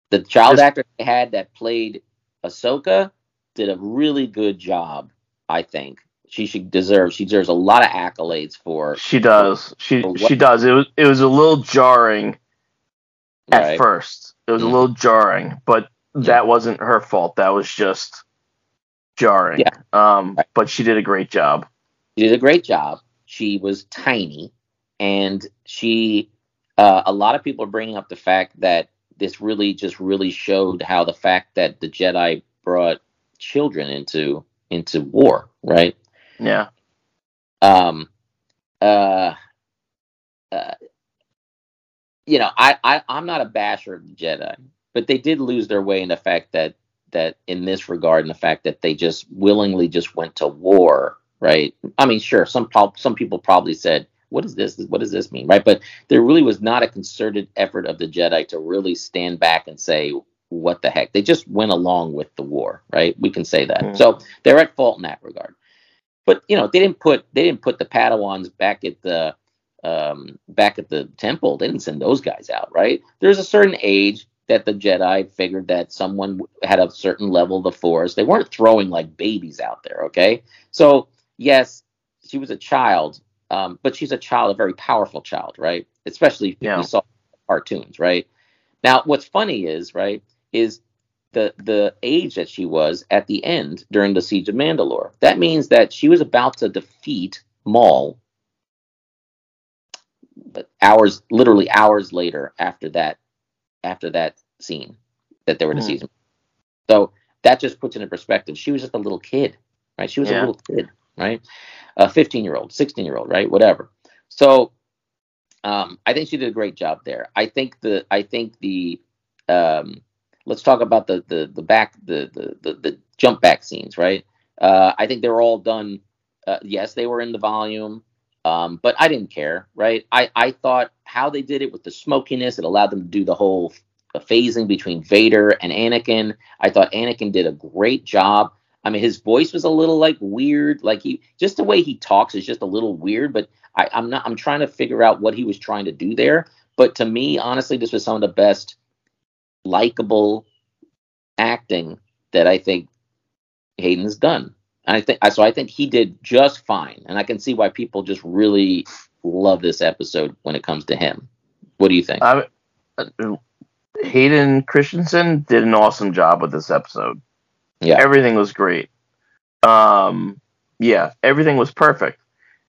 D: the child actor they had that played Ahsoka did a really good job. I think she should deserve. She deserves a lot of accolades for.
C: she does. She
D: what-
C: she does. It was it was a little jarring at
D: right?
C: first. It was a
D: Mhm.
C: little jarring, but that wasn't her fault. That was just jarring.
D: Yeah.
C: Um,
D: Right.
C: but she did a great job.
D: She did a great job. She was tiny, and she. Uh, a lot of people are bringing up the fact that this really just really showed how the fact that the Jedi brought children into into war, right?
C: Yeah.
D: um uh, uh you know I, I i'm not a basher of the jedi but they did lose their way in the fact that that in this regard in the fact that they just willingly just went to war right? I mean sure some some people probably said what is this what does this mean? Right? But there really was not a concerted effort of the jedi to really stand back and say what the heck? They just went along with the war right? We can say that.
C: Mhm.
D: so they're at fault in that regard. But you know they didn't put they didn't put the padawans back at the um back at the temple. They didn't send those guys out right? There's a certain age that the jedi figured that someone had a certain level of the force. They weren't throwing like babies out there okay? So yes she was a child um but she's a child a very powerful child right especially if
C: Yeah.
D: you saw cartoons right now what's funny is right is the the age that she was at the end during the siege of Mandalore. That means that she was about to defeat Maul, but hours, literally hours later after that, after that scene that they were in the
C: Hmm.
D: season. So that just puts it in perspective. She was just a little kid, right? She was
C: Yeah.
D: a little kid, right? A 15 year old, 16 year old, right? Whatever. So um, I think she did a great job there. I think the I think the um, let's talk about the the the back the the the, the jump back scenes, right? Uh, I think they were all done. Uh, yes, they were in the volume, um, but I didn't care, right? I I thought how they did it with the smokiness, it allowed them to do the whole f- phasing between Vader and Anakin. I thought Anakin did a great job. I mean, his voice was a little like weird, like he just the way he talks is just a little weird. But I, I'm not. I'm trying to figure out what he was trying to do there. But to me, honestly, this was some of the best likable acting that I think Hayden's done. And I think so. I think he did just fine, and I can see why people just really love this episode when it comes to him. What do you think?
C: Uh, Hayden Christensen did an awesome job with this episode.
D: Yeah.
C: everything was great. Um, yeah, everything was perfect.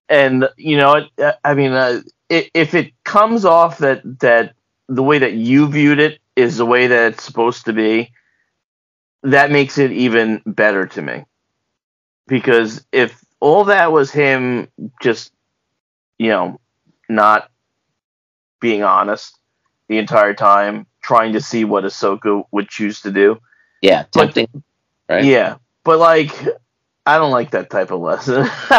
C: And you know, it, uh, I mean, uh, if it comes off that that the way that you viewed it is the way that it's supposed to be, that makes it even better to me. Because if all that was him just, you know, not being honest the entire time, trying to see what Ahsoka would choose to do.
D: yeah,
C: but-
D: tempting, right?
C: Yeah, but like, I don't like that type of lesson. <laughs>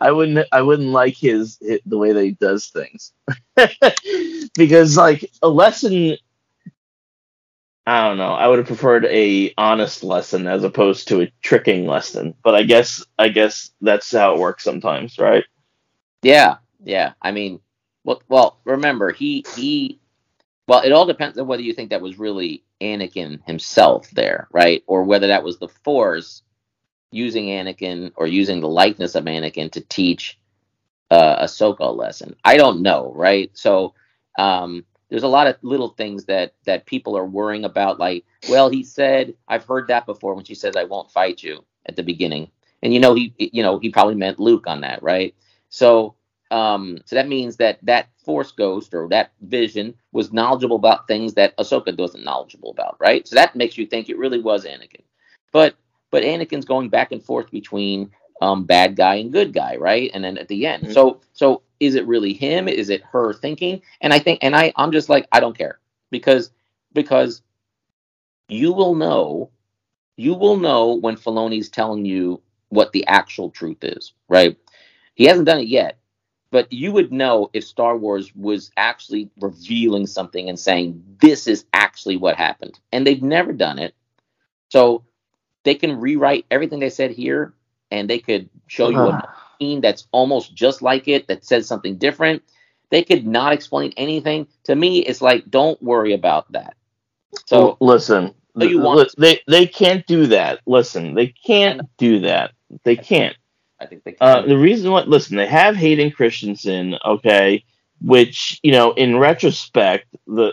C: I wouldn't. I wouldn't like his, hi the way that he does things, <laughs> because like a lesson. I don't know. I would have preferred a honest lesson as opposed to a tricking lesson. But I guess I guess that's how it works sometimes, right?
D: Yeah, yeah. I mean, well, well, remember he he. Well, it all depends on whether you think that was really Anakin himself there, right, or whether that was the Force using Anakin or using the likeness of Anakin to teach uh, Ahsoka a lesson. I don't know, right? So um, there's a lot of little things that that people are worrying about. Like, well, he said, I've heard that before when she says, "I won't fight you" at the beginning, and you know he, you know, he probably meant Luke on that, right? So, um, so that means that that Force Ghost or that Vision was knowledgeable about things that Ahsoka wasn't knowledgeable about, right? So that makes you think it really was Anakin, but but Anakin's going back and forth between um, bad guy and good guy, right? And then at the end,
C: Mhm.
D: so so is it really him? Is it her thinking? And I think, and I I'm just like I don't care because because you will know you will know when Filoni's telling you what the actual truth is, right? He hasn't done it yet, but you would know if Star Wars was actually revealing something and saying this is actually what happened. And they've never done it. So they can rewrite everything they said here and they could show you a uh-huh. scene that's almost just like it that says something different. They could not explain anything. To me, it's like don't worry about that. So
C: listen,
D: So you want-
C: they they can't do that. Listen, they can't do that. They can't.
D: I think they
C: Uh, the reason why, listen, they have Hayden Christensen, okay, which you know, in retrospect, the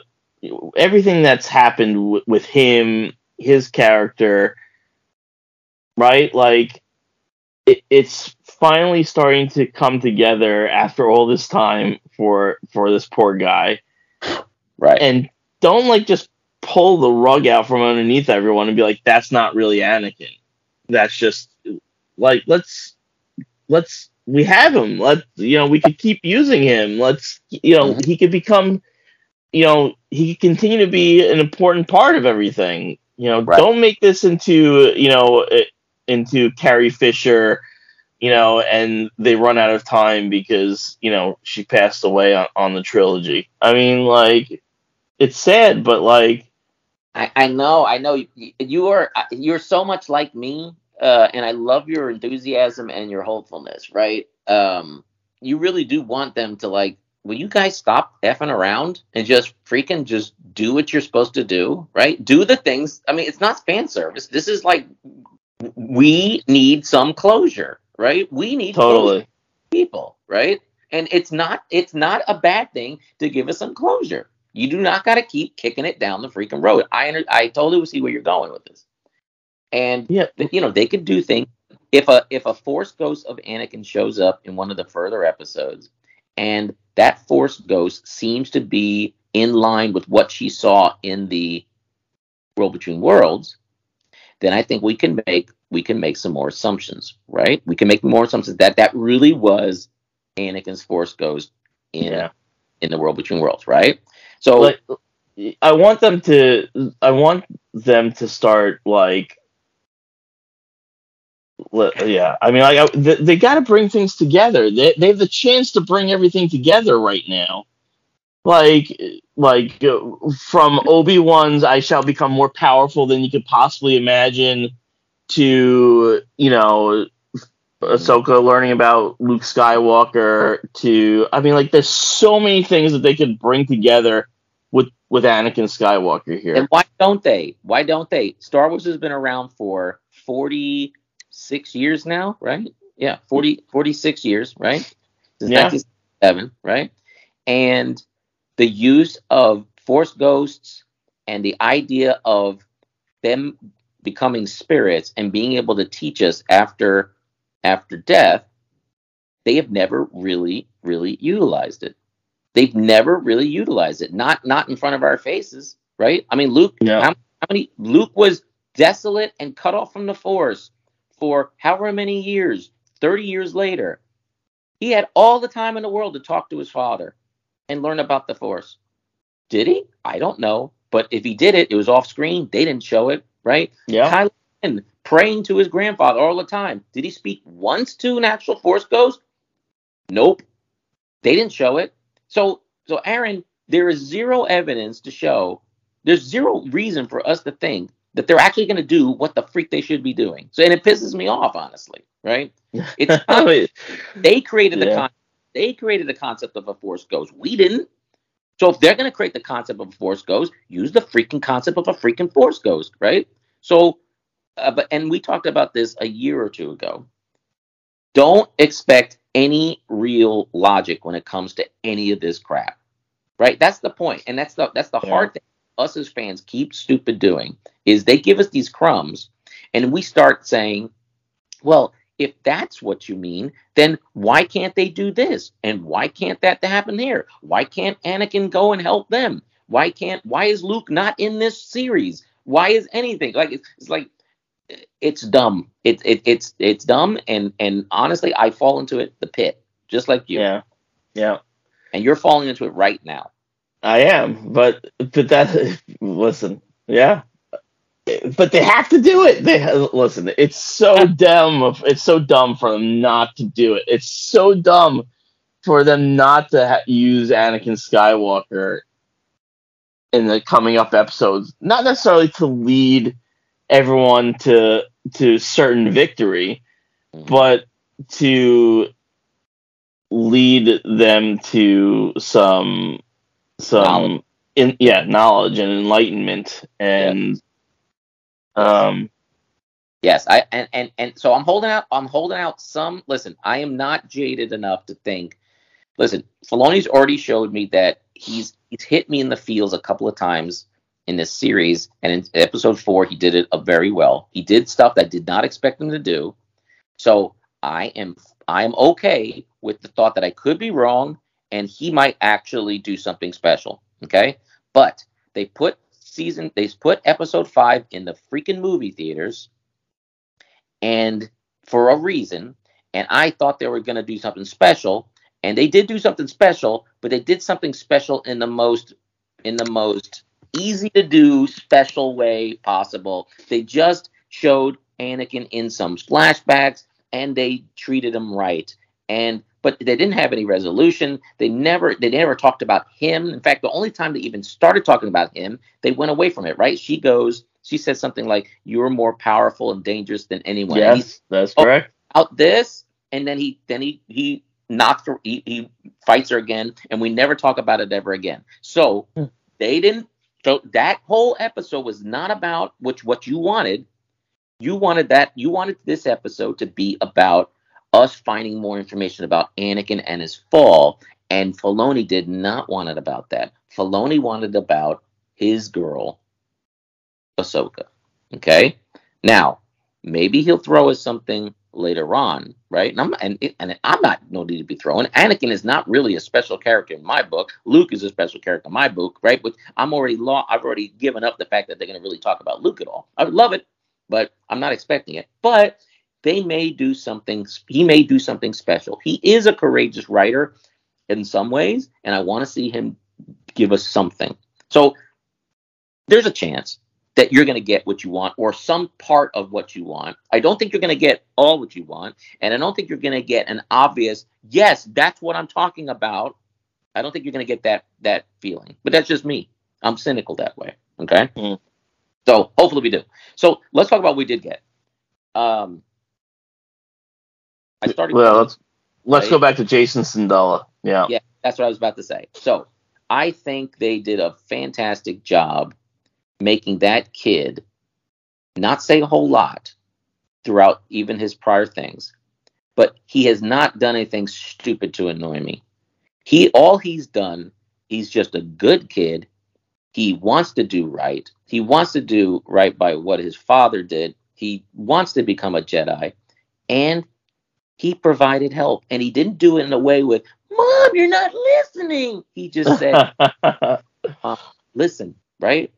C: everything that's happened w- with him, his character, right? Like, it, it's finally starting to come together after all this time for for this poor guy,
D: right.
C: and don't like just pull the rug out from underneath everyone and be like, that's not really Anakin. That's just like let's let's we have him. Let's you know we could keep using him. Let's you know
D: Mhm.
C: he could become you know he could continue to be an important part of everything. You know,
D: Right.
C: don't make this into you know into Carrie Fisher. You know, and they run out of time because you know she passed away on, on the trilogy. I mean, like it's sad, but like
D: I, I know, I know. You, you are you're so much like me, uh, and I love your enthusiasm and your hopefulness. Right? Um, you really do want them to like. Will you guys stop effing around and just freaking just do what you're supposed to do? Right? Do the things. I mean, it's not fan service. This is like we need some closure. Right? We need
C: totally.
D: people, right? And it's not it's not a bad thing to give us some closure. You do not got to keep kicking it down the freaking road. I under, I totally see where you're going with this. And
C: Yeah.
D: you know they could do things if a if a force ghost of Anakin shows up in one of the further episodes, and that force ghost seems to be in line with what she saw in the world between worlds, then I think we can make we can make some more assumptions, right? We can make more assumptions that that really was Anakin's force ghost in
C: Yeah.
D: in the world between worlds, right? So
C: like I want them to I want them to start like li- yeah I mean like I, they, they got to bring things together they, they have the chance to bring everything together right now like like uh, from Obi-Wan's I shall become more powerful than you could possibly imagine to you know Ahsoka learning about Luke Skywalker to I mean like there's so many things that they could bring together with with Anakin Skywalker here.
D: and why don't they? Why don't they? Star Wars has been around for 46 years now, right? Yeah, 40 46 years, right? Since
C: Yeah.
D: 19 seven, right? And the use of force ghosts and the idea of them becoming spirits and being able to teach us after after death, they have never really really utilized it. They've never really utilized it. Not not in front of our faces, right? I mean, Luke.
C: No.
D: How, how many? Luke was desolate and cut off from the force for however many years. Thirty years later, he had all the time in the world to talk to his father and learn about the force. Did he? I don't know. But if he did it, it was off screen. They didn't show it, right?
C: Yeah.
D: Kylo Ren praying to his grandfather all the time. Did he speak once to an actual Force ghost? Nope. They didn't show it. So, so Aaron, there is zero evidence to show. There's zero reason for us to think that they're actually going to do what the freak they should be doing. So, and it pisses me off, honestly, right? <laughs> It's
C: I mean,
D: they created the
C: Yeah.
D: con- they created the concept of a force ghost. We didn't. So if they're going to create the concept of a force ghost, use the freaking concept of a freaking force ghost, right? So, uh, but and we talked about this a year or two ago. Don't expect any real logic when it comes to any of this crap, right? That's the point, and that's the that's the
C: Yeah.
D: hard thing us as fans keep stupid doing is they give us these crumbs, and we start saying, well, if that's what you mean, then why can't they do this? And why can't that happen here? Why can't Anakin go and help them? Why can't why is Luke not in this series? Why is anything like it's, it's like it's dumb. It, it it's it's dumb and and honestly I fall into it the pit just like you.
C: yeah. Yeah.
D: And you're falling into it right now.
C: I am, but but that <laughs> listen, yeah, but they have to do it. They listen. It's so dumb. It's so dumb for them not to do it. It's so dumb for them not to ha- use Anakin Skywalker in the coming up episodes. Not necessarily to lead everyone to to certain victory, mm-hmm. but to lead them to some some
D: Knowledge.
C: in yeah knowledge and enlightenment and um
D: Yes, I and, and and so I'm holding out. I'm holding out some. Listen, I am not jaded enough to think. Listen, Filoni's already showed me that he's he's hit me in the feels a couple of times in this series, and in episode four he did it uh, very well. He did stuff that I did not expect him to do. So I am I am okay with the thought that I could be wrong, and he might actually do something special. Okay, but they put season they put episode five in the freaking movie theaters and for a reason. And I thought they were going to do something special, and they did do something special, but they did something special in the most in the most easy to do special way possible. They just showed Anakin in some flashbacks, and they treated him right. And but they didn't have any resolution. They never they never talked about him. In fact, the only time they even started talking about him, they went away from it. Right? She goes. She says something like, "You're more powerful and dangerous than anyone."
C: Yes that's
D: Oh.
C: correct
D: out this, and then he then he he knocks her. He, he fights her again, and we never talk about it ever again. So
C: Hmm.
D: they didn't. So that whole episode was not about which what you wanted. You wanted that. You wanted this episode to be about us finding more information about Anakin and his fall. And Filoni did not want it about that. Filoni wanted about his girl, Ahsoka. Okay. Now, maybe he'll throw us something later on, right? And I'm and, and I'm not no need to be throwing. Anakin is not really a special character in my book. Luke is a special character in my book, right? But I'm already law. I've already given up the fact that they're going to really talk about Luke at all. I would love it, but I'm not expecting it. But they may do something. He may do something special. He is a courageous writer in some ways, and I want to see him give us something. So there's a chance that you're going to get what you want or some part of what you want. I don't think you're going to get all what you want, and I don't think you're going to get an obvious yes, that's what I'm talking about. I don't think you're going to get that that feeling. But that's just me. I'm cynical that way. Okay.
C: Mm.
D: So hopefully we do. So let's talk about what we did get. Um, I started.
C: well let's let's
D: Right.
C: go back to Jacen Syndulla yeah
D: Yeah, that's what I was about to say. So I think they did a fantastic job making that kid not say a whole lot throughout even his prior things, but he has not done anything stupid to annoy me. He all he's done, he's just a good kid. He wants to do right. He wants to do right by what his father did. He wants to become a Jedi, and he provided help. And he didn't do it in a way with, "Mom, you're not listening." He just said, <laughs> uh, "Listen, right?"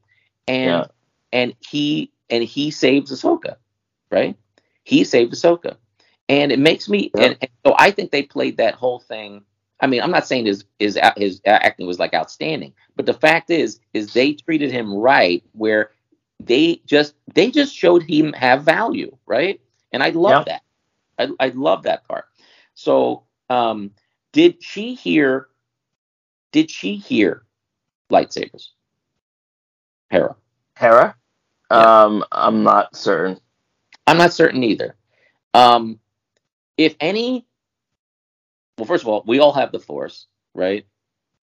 D: And
C: Yeah.
D: and he and he saves Ahsoka, right? He saved Ahsoka, and it makes me.
C: Yeah.
D: And, and so I think they played that whole thing. I mean, I'm not saying his his his acting was like outstanding, but the fact is, is they treated him right, where they just they just showed him have value, right? And I love that. I I love that part. So, um, did she hear? Did she hear lightsabers? Hera.
C: Hera?
D: Yeah.
C: Um, I'm not certain.
D: I'm not certain either. Um, if any, well, first of all, we all have the Force, right?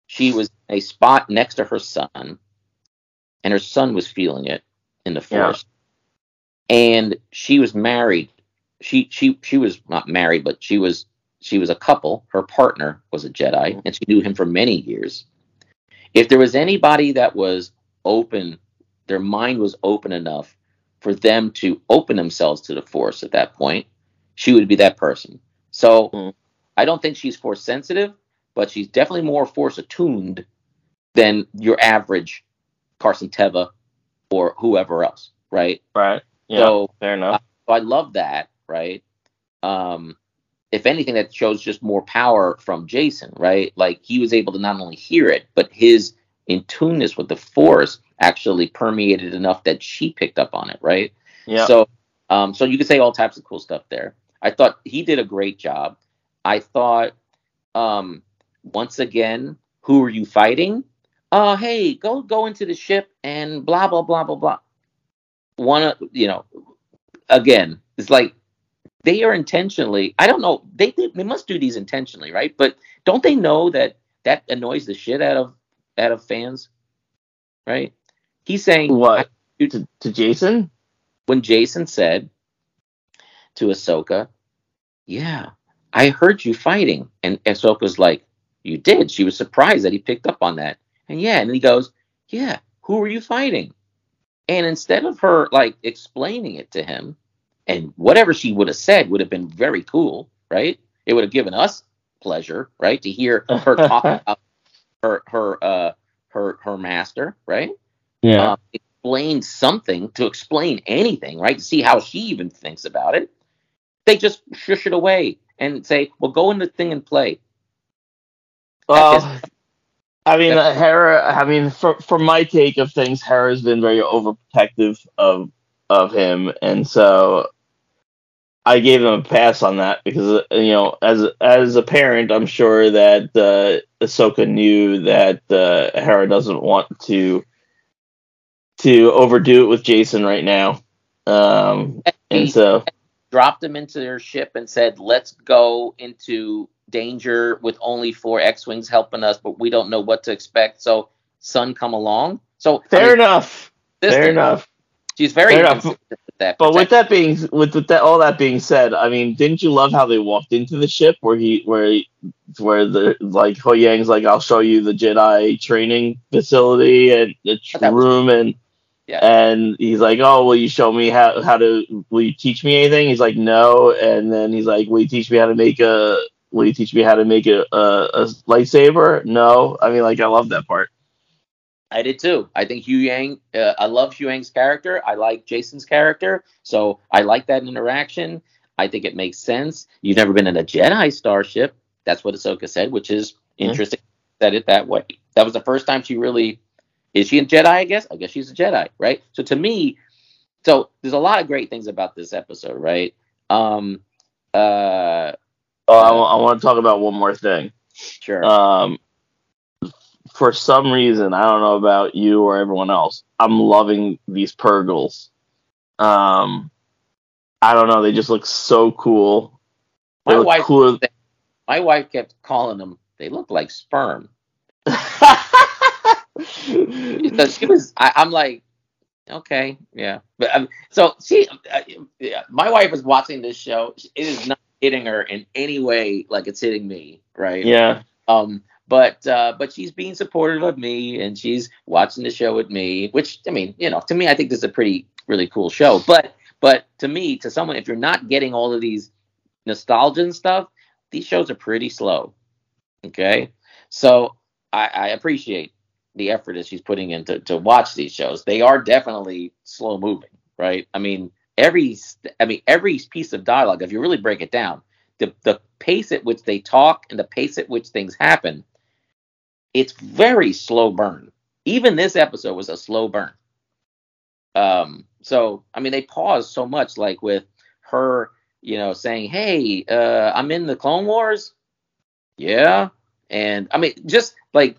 D: She was a spot next to her son, and her son was feeling it in the
C: Yeah.
D: Force. And she was married. She she she was not married, but she was she was a couple. Her partner was a Jedi, and she knew him for many years. If there was anybody that was open, their mind was open enough for them to open themselves to the force at that point, she would be that person. So
C: Hmm.
D: I don't think she's force sensitive, but she's definitely more force attuned than your average Carson Teva or whoever else, right?
C: Right. Yeah.
D: So
C: fair enough.
D: so I love that, right? Um, if anything, that shows just more power from Jacen, right? Like he was able to not only hear it, but his in tuneness with the force actually permeated enough that she picked up on it, right?
C: yeah.
D: So, um, so you could say all types of cool stuff there. I thought he did a great job. I thought, um, once again, who are you fighting? Oh, hey, go go into the ship and blah blah blah blah blah. One, of you know, again, it's like they are intentionally. I don't know. They they, they must do these intentionally, right? But don't they know that that annoys the shit out of out of fans, right? He's saying
C: what? To, to Jacen?
D: when Jacen said to Ahsoka, "Yeah, I heard you fighting," and Ahsoka's like, "You did." She was surprised that he picked up on that, and yeah, and he goes, "Yeah, who were you fighting?" And instead of her like explaining it to him, and whatever she would have said would have been very cool, right? It would have given us pleasure, right, to hear her talk <laughs> about her her uh her her master, right?
C: Yeah.
D: um, explain something to explain anything, right? To see how she even thinks about it. They just shush it away and say, "Well, go in the thing and play."
C: well, I mean, uh, Hera. I mean, for for my take of things, Hera's been very overprotective of of him, and so I gave him a pass on that because you know, as as a parent, I'm sure that uh, Ahsoka knew that uh, Hera doesn't want to to overdo it with Jacen right now, um, and
D: He
C: so
D: dropped them into their ship and said, "Let's go into danger with only four X-wings helping us, but we don't know what to expect." So, son, come along. So I
C: fair
D: mean,
C: enough, fair enough.
D: She's very inconsistent with that.
C: But with that being with, with that all that being said, I mean, didn't you love how they walked into the ship where he where he, where the like Huyang's like I'll show you the Jedi training facility and the oh,
D: That
C: room and
D: Yeah.
C: and he's like, oh, will you show me how how to will you teach me anything? He's like, no, and then he's like, will you teach me how to make a will you teach me how to make a a, a lightsaber? No, I mean like I love that part.
D: I did too. I think Huyang. Uh, I love Huyang's character. I like Jacen's character, so I like that interaction. I think it makes sense. You've never been in a Jedi starship. That's what Ahsoka said, which is
C: Yeah.
D: interesting. Said it that way. That was the first time she really is she a Jedi. I guess. I guess she's a Jedi, right? So to me, so there's a lot of great things about this episode, right? Um, uh,
C: Oh, I, I want to talk about one more thing.
D: sure.
C: um, for some reason, I don't know about you or everyone else. I'm loving these Purrgils. Um, I don't know. They just look so cool. They
D: My
C: look
D: wife-
C: cooler.
D: My wife kept calling them. They look like sperm. because she was I, i'm like okay yeah but um, so she uh, yeah, my wife is watching this show it is not hitting her in any way like it's hitting me right
C: yeah,
D: um but uh, but she's being supportive of me and she's watching the show with me. Which I mean, you know, to me, I think this is a pretty really cool show. But but to me, to someone, if you're not getting all of these nostalgia and stuff, these shows are pretty slow. Okay, so I, I appreciate the effort that she's putting into to watch these shows. They are definitely slow moving, right? I mean, every I mean every piece of dialogue, if you really break it down, the the pace at which they talk and the pace at which things happen, it's very slow burn. Even this episode was a slow burn. Um, so I mean, they pause so much, like with her, you know, saying, "Hey, uh, I'm in the Clone Wars." Yeah, and I mean, just like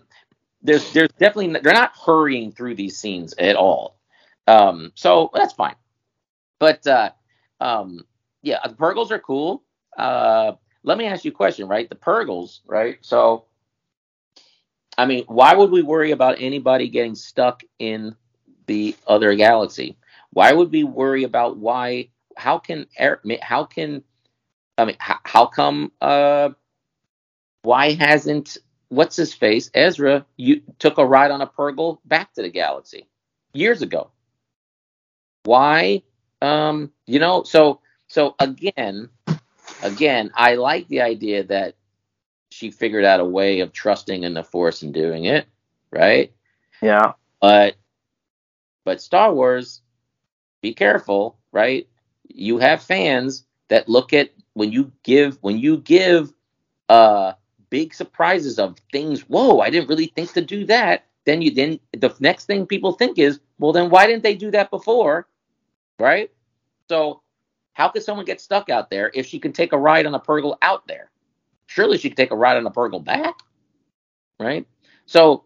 D: there's there's definitely they're not hurrying through these scenes at all. Um, so that's fine. But uh, um, yeah, the Purrgils are cool. Uh, let me ask you a question, right? The Purrgils, right? So, I mean, why would we worry about anybody getting stuck in the other galaxy? Why would we worry about why? How can how can I mean how, how come uh why hasn't what's his face Ezra you took a ride on a Purrgil back to the galaxy years ago? Why um, you know, so so again, again, I like the idea that she figured out a way of trusting in the force and doing it, right?
C: Yeah.
D: But but Star Wars, be careful, right? You have fans that look at when you give when you give uh big surprises of things, whoa, I didn't really think to do that. Then you then the next thing people think is, well then why didn't they do that before? right? So how could someone get stuck out there if she can take a ride on a Purrgil out there? Surely she could take a ride on a Purrgil back, right? So,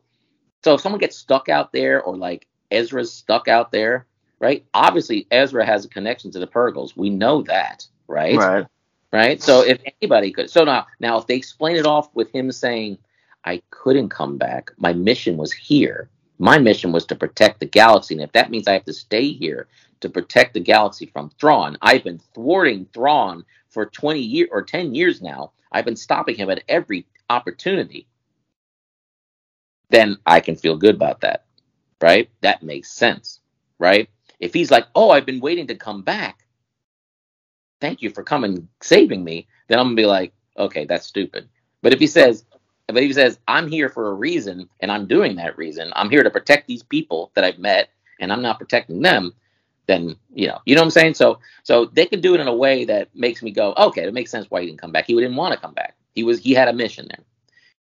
D: so if someone gets stuck out there, or like Ezra's stuck out there, right? Obviously, Ezra has a connection to the Purrgils. We know that, right?
C: Right.
D: Right. So if anybody could, so now, now if they explain it off with him saying, "I couldn't come back. My mission was here. My mission was to protect the galaxy, and if that means I have to stay here to protect the galaxy from Thrawn. I've been thwarting Thrawn for 20 years or 10 years now. I've been stopping him at every opportunity. Then I can feel good about that, right? That makes sense, right? If he's like, "Oh, I've been waiting to come back. Thank you for coming saving me." Then I'm to be like, "Okay, that's stupid." But if he says, but he says, "I'm here for a reason and I'm doing that reason. I'm here to protect these people that I've met and I'm not protecting them," then you know, you know what I'm saying? So so they can do it in a way that makes me go, okay, it makes sense why he didn't come back. He didn't want to come back. He was he had a mission there.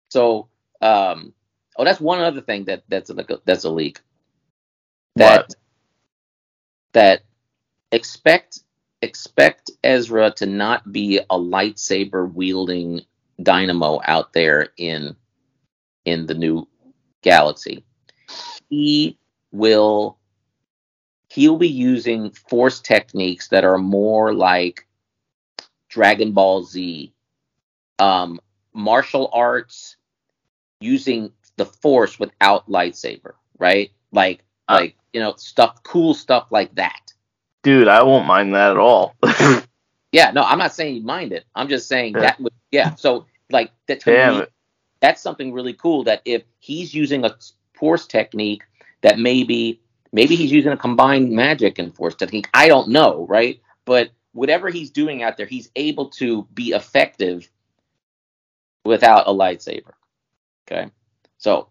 D: So um oh that's one other thing that that's a that's a leak. That
C: What?
D: that expect expect Ezra to not be a lightsaber wielding dynamo out there in in the new galaxy. He will he'll be using force techniques that are more like Dragon Ball Z, um, martial arts, using the force without lightsaber, right? Like,
C: Uh,
D: like you know, stuff, cool stuff like that.
C: Dude, I won't mind that at all. <laughs>
D: Yeah, no, I'm not saying you mind it. I'm just saying
C: Yeah.
D: that would, yeah. So, like, that to me, that's something really cool. That if he's using a force technique that maybe maybe he's using a combined magic and force technique. I don't know, right? But whatever he's doing out there, he's able to be effective without a lightsaber. Okay, so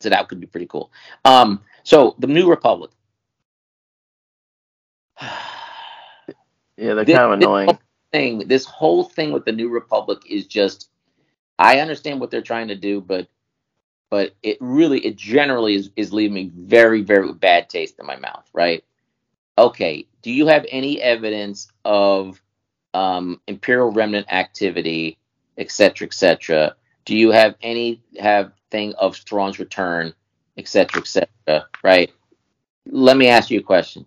D: so that could be pretty cool. Um, so the New Republic. <sighs>
C: Yeah, they're
D: This-
C: kind of
D: this
C: annoying.
D: whole thing, this whole thing with the New Republic is just. I understand what they're trying to do, but but it really, it generally is is leaving me very very bad taste in my mouth. Right? Okay. Do you have any evidence of um, Imperial Remnant activity, et cetera, et cetera? Do you have any have thing of Thrawn's return, et cetera, et cetera? Right? Let me ask you a question.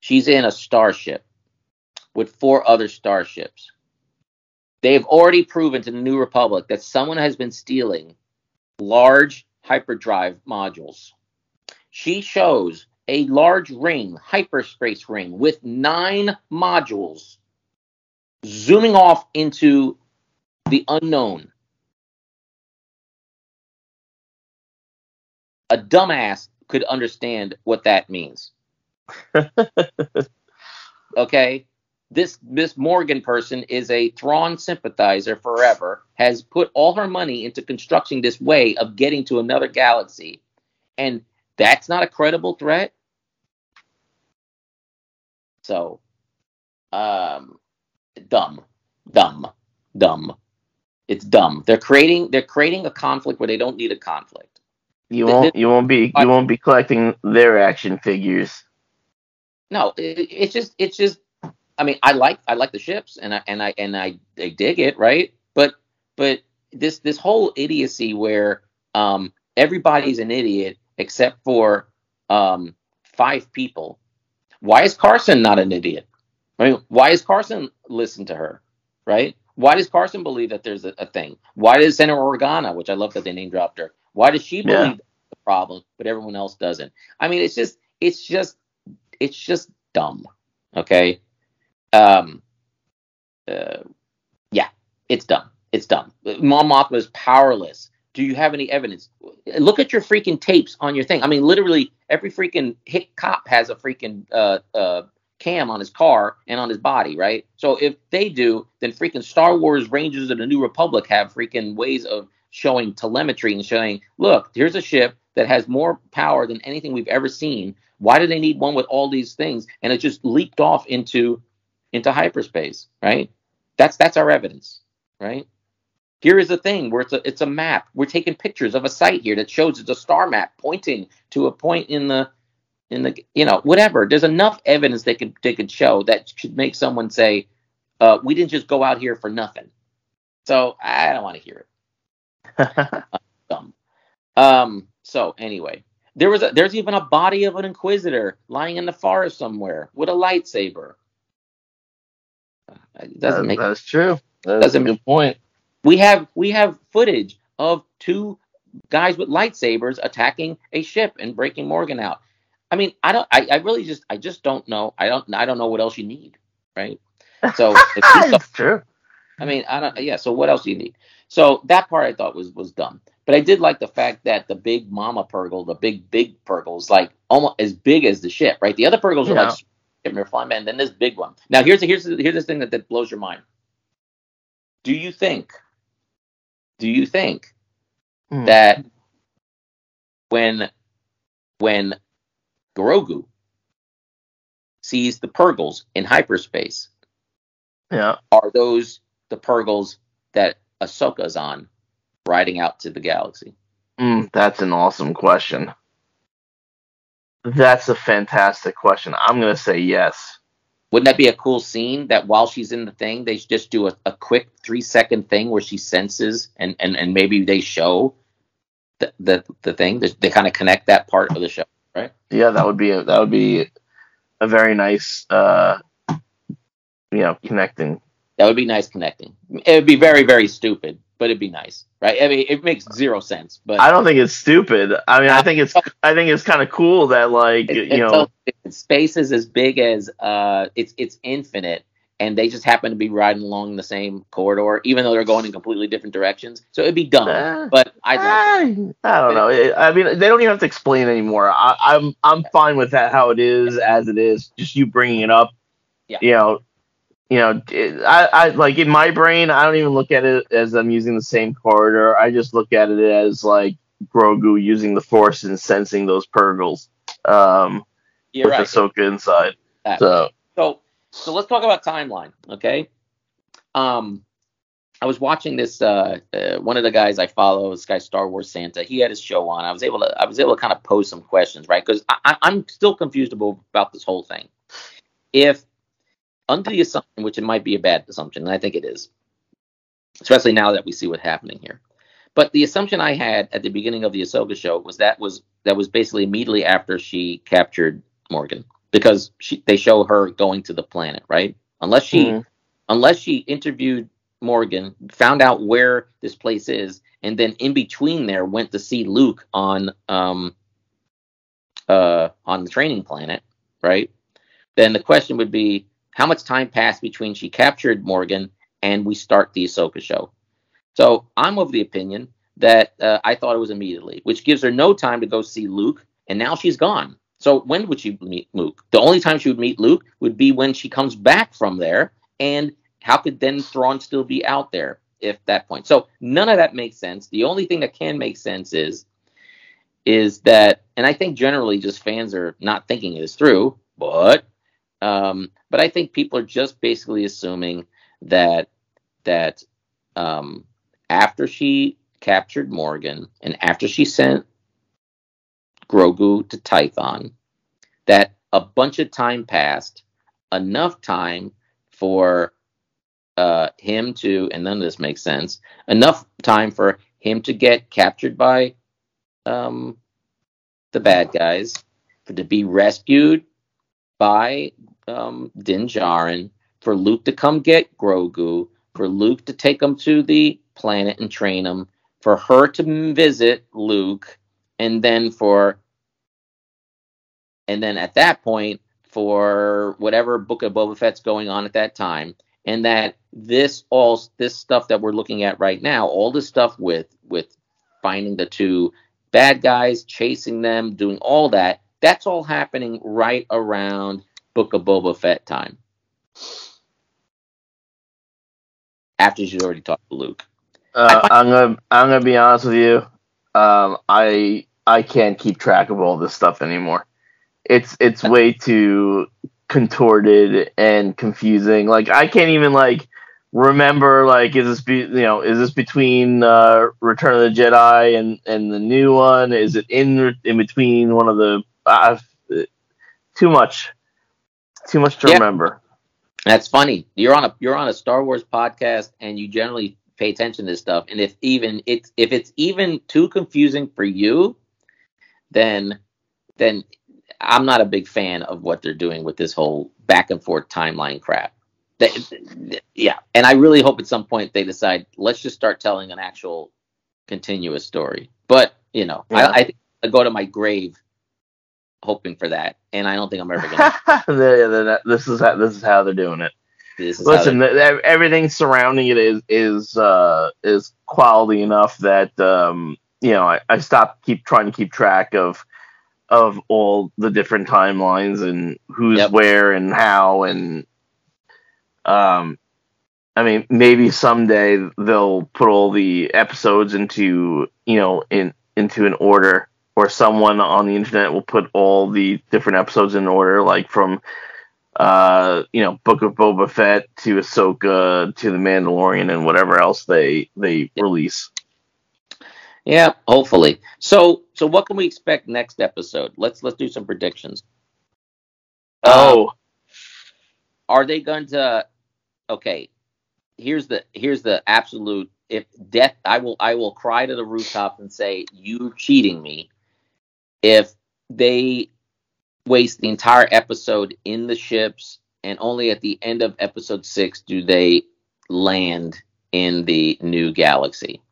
D: She's in a starship with four other starships. They have already proven to the New Republic that someone has been stealing large hyperdrive modules. She shows a large ring, hyperspace ring, with nine modules zooming off into the unknown. A dumbass could understand what that means. <laughs> okay? This Miss Morgan person is a Thrawn sympathizer forever, has put all her money into constructing this way of getting to another galaxy, and that's not a credible threat. So, um, dumb, dumb, dumb. It's dumb. They're creating they're creating a conflict where they don't need a conflict.
C: You won't you won't be you won't be collecting their action figures.
D: No, it, it's just it's just I mean, I like I like the ships and I and I and I, I dig it, right? But but this this whole idiocy where um everybody's an idiot except for um five people. Why is Carson not an idiot? I mean, why is Carson listen to her, right? Why does Carson believe that there's a, a thing? Why does Senator Organa, which I love that they name dropped her, why does she believe
C: Yeah.
D: the problem, but everyone else doesn't? I mean, it's just it's just it's just dumb. Okay. Um. Uh, yeah, it's dumb. It's dumb. Mon Mothma is powerless. Do you have any evidence? Look at your freaking tapes on your thing. I mean, literally every freaking hit cop has a freaking uh, uh, cam on his car and on his body, right? So if they do, then freaking Star Wars Rangers of the New Republic have freaking ways of showing telemetry and showing, look, here's a ship that has more power than anything we've ever seen. Why do they need one with all these things? And it just leaped off into into hyperspace, right? That's that's our evidence, right? Here is the thing where it's a it's a map. We're taking pictures of a site here that shows it's a star map pointing to a point in the in the you know whatever. There's enough evidence they could they could show that should make someone say, uh, "We didn't just go out here for nothing." So I don't want to hear it. Dumb. <laughs> Um. So anyway, there was a there's even a body of an inquisitor lying in the forest somewhere with a lightsaber. It doesn't
C: That-
D: make
C: that's true. That's
D: Doesn't
C: a good point.
D: we have we have footage of two guys with lightsabers attacking a ship and breaking Morgan out. I mean, I don't. I, I really just. I just don't know. I don't. I don't know what else you need, right? So, <laughs> if you don't-
C: it's true.
D: I mean, I don't. Yeah. So, what else do you need? So that part I thought was was dumb. But I did like the fact that the big mama Purrgil, the big big Purrgil's like almost as big as the ship, right? The other Purrgils are
C: Yeah.
D: like flying, and then this big one. Now here's here's here's this thing that, that blows your mind. Do you think? Do you think
C: Hmm.
D: that when when Grogu sees the Purrgils in hyperspace,
C: Yeah.
D: are those the Purrgils that Ahsoka's on, riding out to the galaxy?
C: Mm, that's an awesome question. That's a fantastic question. I'm gonna say yes.
D: Wouldn't that be a cool scene that while she's in the thing, they just do a, a quick three second thing where she senses and, and, and maybe they show the the, the thing. They, they kind of connect that part of the show, right?
C: Yeah, that would be a, that would be a very nice, uh, you know, connecting.
D: That would be nice connecting. It would be very, very stupid, but it'd be nice, right? I mean, it makes zero sense, but
C: I don't think it's stupid. I mean, I think it's <laughs> I think it's kind of cool that like
D: it,
C: you know
D: space is as big as uh, it's it's infinite, and they just happen to be riding along the same corridor, even though they're going in completely different directions. So it'd be dumb,
C: Eh.
D: but I.
C: I, I don't know. I mean, they don't even have to explain anymore. I, I'm I'm fine with that how it is as it is. Just you bringing it up.
D: Yeah.
C: You know, you know, it, I, I like in my brain, I don't even look at it as I'm using the same corridor. I just look at it as like Grogu using the Force and sensing those Purrgils um, with
D: right.
C: Ahsoka inside.
D: That-
C: So
D: So so let's talk about timeline, okay? Um, I was watching this. Uh, uh, one of the guys I follow, this guy Star Wars Santa. He had his show on. I was able to. I was able to kind of pose some questions, right? Because I, I, I'm still confused about, about this whole thing. If under the assumption, which it might be a bad assumption, and I think it is, especially now that we see what's happening here. But the assumption I had at the beginning of the Ahsoka show was that was that was basically immediately after she captured Morgan because she they show her going to the planet, right? Unless she
C: Mhm.
D: unless she interviewed Morgan, found out where this place is, and then in between there went to see Luke on um uh on the training planet, right? Then the question would be how much time passed between she captured Morgan and we start the Ahsoka show. So I'm of the opinion that uh, I thought it was immediately, which gives her no time to go see Luke, and now she's gone. So when would she meet Luke? The only time she would meet Luke would be when she comes back from there, and how could then Thrawn still be out there if that point? So none of that makes sense. The only thing that can make sense is is that, and I think generally just fans are not thinking this through, but um, but I think people are just basically assuming that that um, after she captured Morgan and after she sent Grogu to Tython, that a bunch of time passed, enough time for uh, him to, and none of this makes sense, enough time for him to get captured by um, the bad guys, for to be rescued by um, Din Djarin, for Luke to come get Grogu, for Luke to take him to the planet and train him, for her to visit Luke, and then for and then at that point for whatever book of Boba Fett's going on at that time, and that this all this stuff that we're looking at right now, all this stuff with with finding the two bad guys, chasing them, doing all that, that's all happening right around Book of Boba Fett time. After she's already talked to Luke.
C: Uh, I'm gonna I'm gonna be honest with you. Um, I I can't keep track of all this stuff anymore. It's it's way too contorted and confusing. Like I can't even like remember like is this be you know is this between uh, Return of the Jedi and and the new one? Is it in in between one of the uh, too much too much to
D: Yeah.
C: remember.
D: That's funny. You're on a you're on a Star Wars podcast, and you generally pay attention to this stuff. And if even it's if it's even too confusing for you, then then I'm not a big fan of what they're doing with this whole back and forth timeline crap. They, yeah, and I really hope at some point they decide let's just start telling an actual continuous story. But you know,
C: Yeah.
D: I, I I go to my grave hoping for that, and I don't think I'm ever gonna. <laughs>
C: This is how this is how they're doing it.
D: this is
C: Listen,
D: they're-
C: th- th- everything surrounding it is is uh, is quality enough that um, you know I, I stopped keep trying to keep track of of all the different timelines and who's
D: Yep.
C: where and how and um, I mean maybe someday they'll put all the episodes into you know in into an order or someone on the internet will put all the different episodes in order like from uh, you know, Book of Boba Fett to Ahsoka to the Mandalorian and whatever else they they release.
D: Yeah, hopefully. So, so what can we expect next episode? Let's let's do some predictions.
C: Oh,
D: Are they going to? Okay, here's the here's the absolute. If death, I will I will cry to the rooftop and say you cheating me. If they waste the entire episode in the ships and only at the end of episode six do they land in the new galaxy.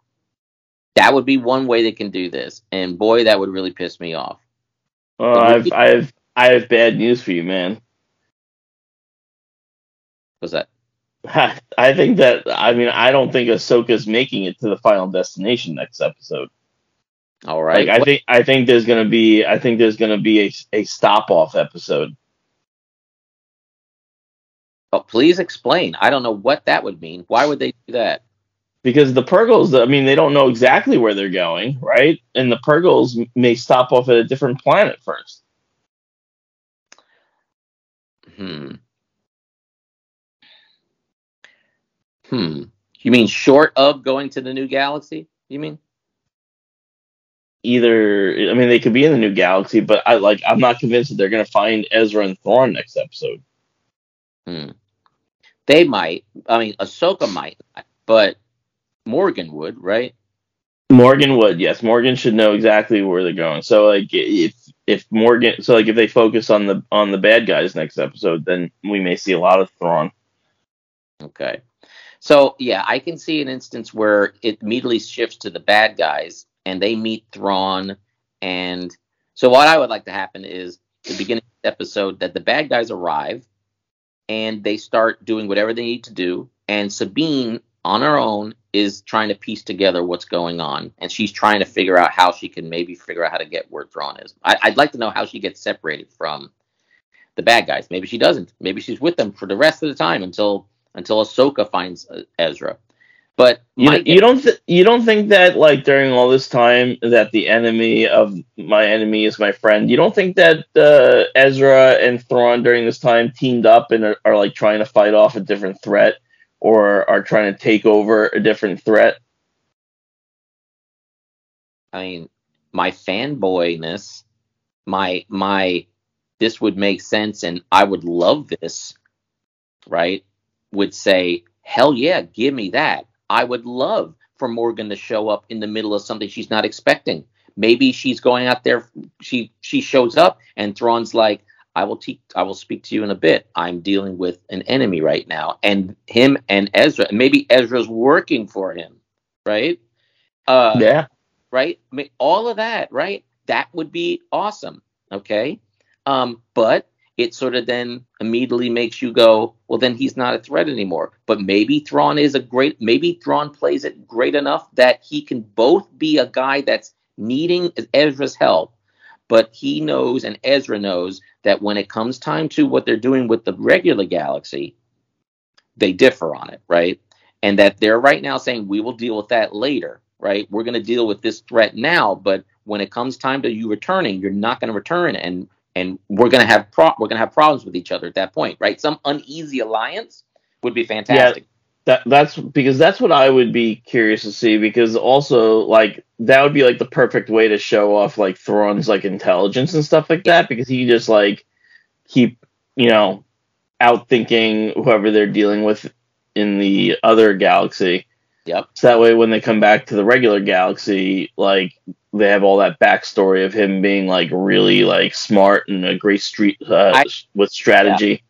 D: That would be one way they can do this, and boy, that would really piss me off.
C: oh I've I've I have bad news for you, man.
D: Was that? <laughs>
C: I think that I mean I don't think Ahsoka's making it to the final destination next episode.
D: All right.
C: Like I think I think there's gonna be I think there's gonna be a a stop off episode.
D: Oh, please explain. I don't know what that would mean. Why would they do that?
C: Because the Purrgils, I mean, they don't know exactly where they're going, right? And the Purrgils may stop off at a different planet first.
D: Hmm. Hmm. You mean short of going to the new galaxy? You mean?
C: Either I mean they could be in the new galaxy, but I like I'm not convinced that they're gonna find Ezra and Thrawn next episode.
D: Hmm. They might. I mean, Ahsoka might, but Morgan would, right?
C: Morgan would, yes. Morgan should know exactly where they're going. So like if if Morgan so like if they focus on the on the bad guys next episode, then we may see a lot of Thrawn.
D: Okay. So yeah, I can see an instance where it immediately shifts to the bad guys and they meet Thrawn and so what I would like to happen is the beginning of the episode that the bad guys arrive and they start doing whatever they need to do and Sabine on her own is trying to piece together what's going on, and she's trying to figure out how she can maybe figure out how to get where Thrawn is. I, I'd like to know how she gets separated from the bad guys. Maybe she doesn't. Maybe she's with them for the rest of the time until until Ahsoka finds uh, Ezra. But
C: You,
D: my-
C: you don't th- you don't think that like during all this time that the enemy of my enemy is my friend. You don't think that uh, Ezra and Thrawn during this time teamed up and are, are like trying to fight off a different threat or are trying to take over a different threat?
D: I mean, my fanboyness, my my this would make sense and I would love this, right? Would say, hell yeah, give me that. I would love for Morgan to show up in the middle of something she's not expecting. Maybe she's going out there. She she shows up and Thrawn's like, I will te- I will speak to you in a bit. I'm dealing with an enemy right now, and him and Ezra. Maybe Ezra's working for him, right? Uh,
C: yeah.
D: right? I mean, all of that, right? That would be awesome. Okay. Um, but it sort of then immediately makes you go, well, then he's not a threat anymore. But maybe Thrawn is a great, maybe Thrawn plays it great enough that he can both be a guy that's needing Ezra's help, but he knows and Ezra knows that when it comes time to what they're doing with the regular galaxy, they differ on it, right? And that they're right now saying we will deal with that later, right? We're going to deal with this threat now, but when it comes time to you returning, you're not going to return, and and we're going to have pro- we're to have problems with each other at that point, right? Some uneasy alliance would be fantastic.
C: That that's because that's what I would be curious to see because also like that would be like the perfect way to show off like Thrawn's like intelligence and stuff like that because he just like keep you know outthinking whoever they're dealing with in the other galaxy.
D: Yep.
C: So that way when they come back to the regular galaxy, like they have all that backstory of him being like really like smart and a great street uh,
D: I-
C: with strategy.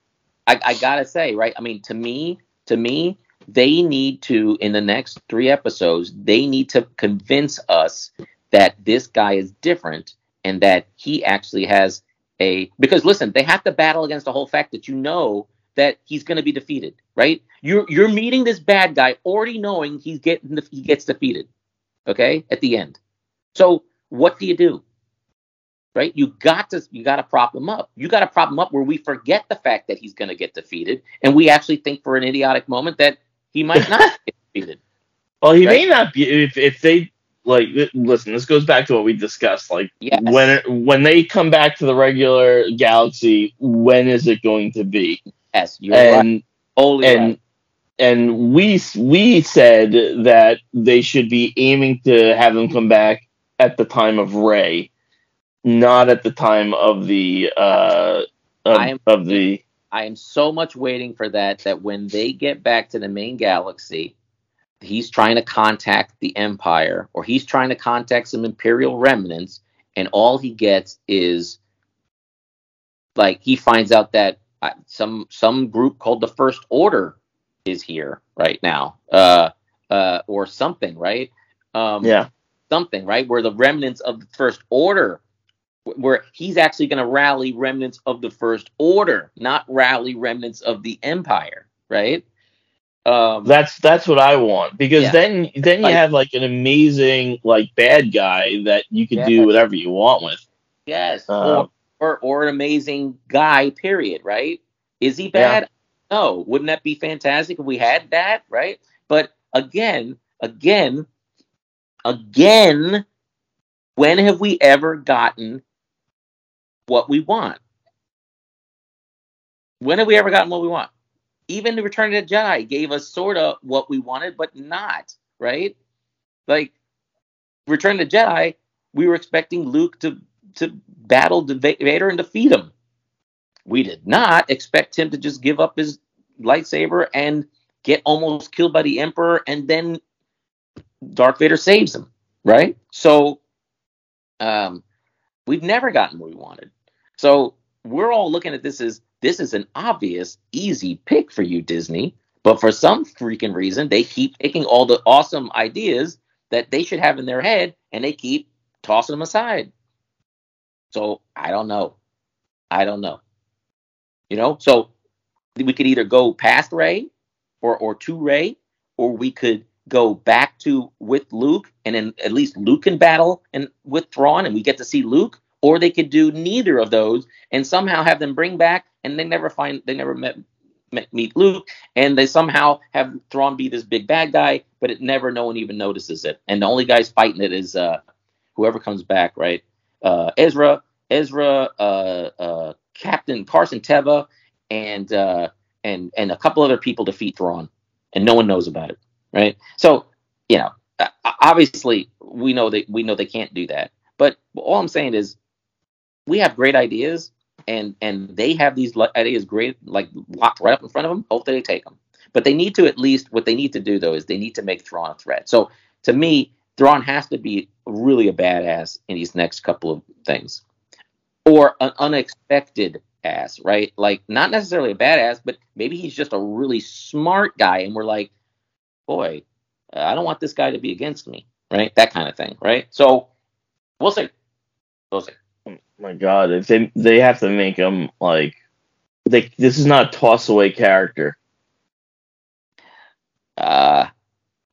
D: I, I gotta say, right? I mean, to me, to me, they need to in the next three episodes, they need to convince us that this guy is different and that he actually has a because listen, they have to battle against the whole fact that you know that he's going to be defeated, right? You're you're meeting this bad guy already knowing he's getting he gets defeated, okay, at the end. So what do you do? right? You got to you got to prop him up. You got to prop him up where we forget the fact that he's going to get defeated, and we actually think for an idiotic moment that he might <laughs> not get defeated.
C: Well, he
D: Right?
C: may not be if if they like listen. This goes back to what we discussed. Like
D: Yes.
C: when when they come back to the regular galaxy, when is it going to be?
D: Yes, you're right.
C: and
D: Totally
C: and
D: right.
C: and we we said that they should be aiming to have them come back at the time of Rey, not at the time of the uh of,
D: I am-
C: of the
D: I am so much waiting for that that when they get back to the main galaxy, he's trying to contact the Empire or he's trying to contact some Imperial remnants, and all he gets is like he finds out that uh, some some group called the First Order is here right now, uh, uh, or something, right? Um,
C: yeah
D: something, right? Where the remnants of the First Order, where he's actually going to rally remnants of the First Order, not rally remnants of the Empire, right? Um,
C: That's that's what I want because
D: Yeah.
C: then then you
D: Like-
C: have like an amazing like bad guy that you can
D: Yes.
C: do whatever you want with.
D: yes,
C: Uh,
D: or, or an amazing guy. Period. Right? Is he bad? No. Wouldn't that be fantastic if we had that? Right? But again, again, again, when have we ever gotten what we want? When have we ever gotten what we want? Even the Return of the Jedi gave us sort of what we wanted, but not, right? Like Return of the Jedi, we were expecting Luke to to battle Vader and defeat him. We did not expect him to just give up his lightsaber and get almost killed by the Emperor, and then Darth Vader saves him, right? So, um, we've never gotten what we wanted. So we're all looking at this as this is an obvious, easy pick for you, Disney. But for some freaking reason, they keep taking all the awesome ideas that they should have in their head and they keep tossing them aside. So I don't know. I don't know. You know, so we could either go past Rey or or to Rey, or we could go back to with Luke, and then at least Luke can battle and with Thrawn, and we get to see Luke, or they could do neither of those and somehow have them bring back, and they never find they never met, meet Luke, and they somehow have Thrawn be this big bad guy, but it never no one even notices it, and the only guys fighting it is uh whoever comes back, right? Uh, Ezra, Ezra, uh, uh, Captain Carson Teva, and uh, and and a couple other people defeat Thrawn, and no one knows about it, right? So you know, obviously we know that we know they can't do that, but all I'm saying is we have great ideas, and and they have these ideas great like locked right up in front of them. Hopefully they take them, but they need to at least what they need to do though is they need to make Thrawn a threat. So to me, Thrawn has to be really a badass in these next couple of things, or an unexpected ass, right? Like not necessarily a badass, but maybe he's just a really smart guy, and we're like, boy, I don't want this guy to be against me, right? That kind of thing, right? So we'll see. We'll see.
C: Oh my God, if they they have to make him like, they this is not a toss away character.
D: Uh,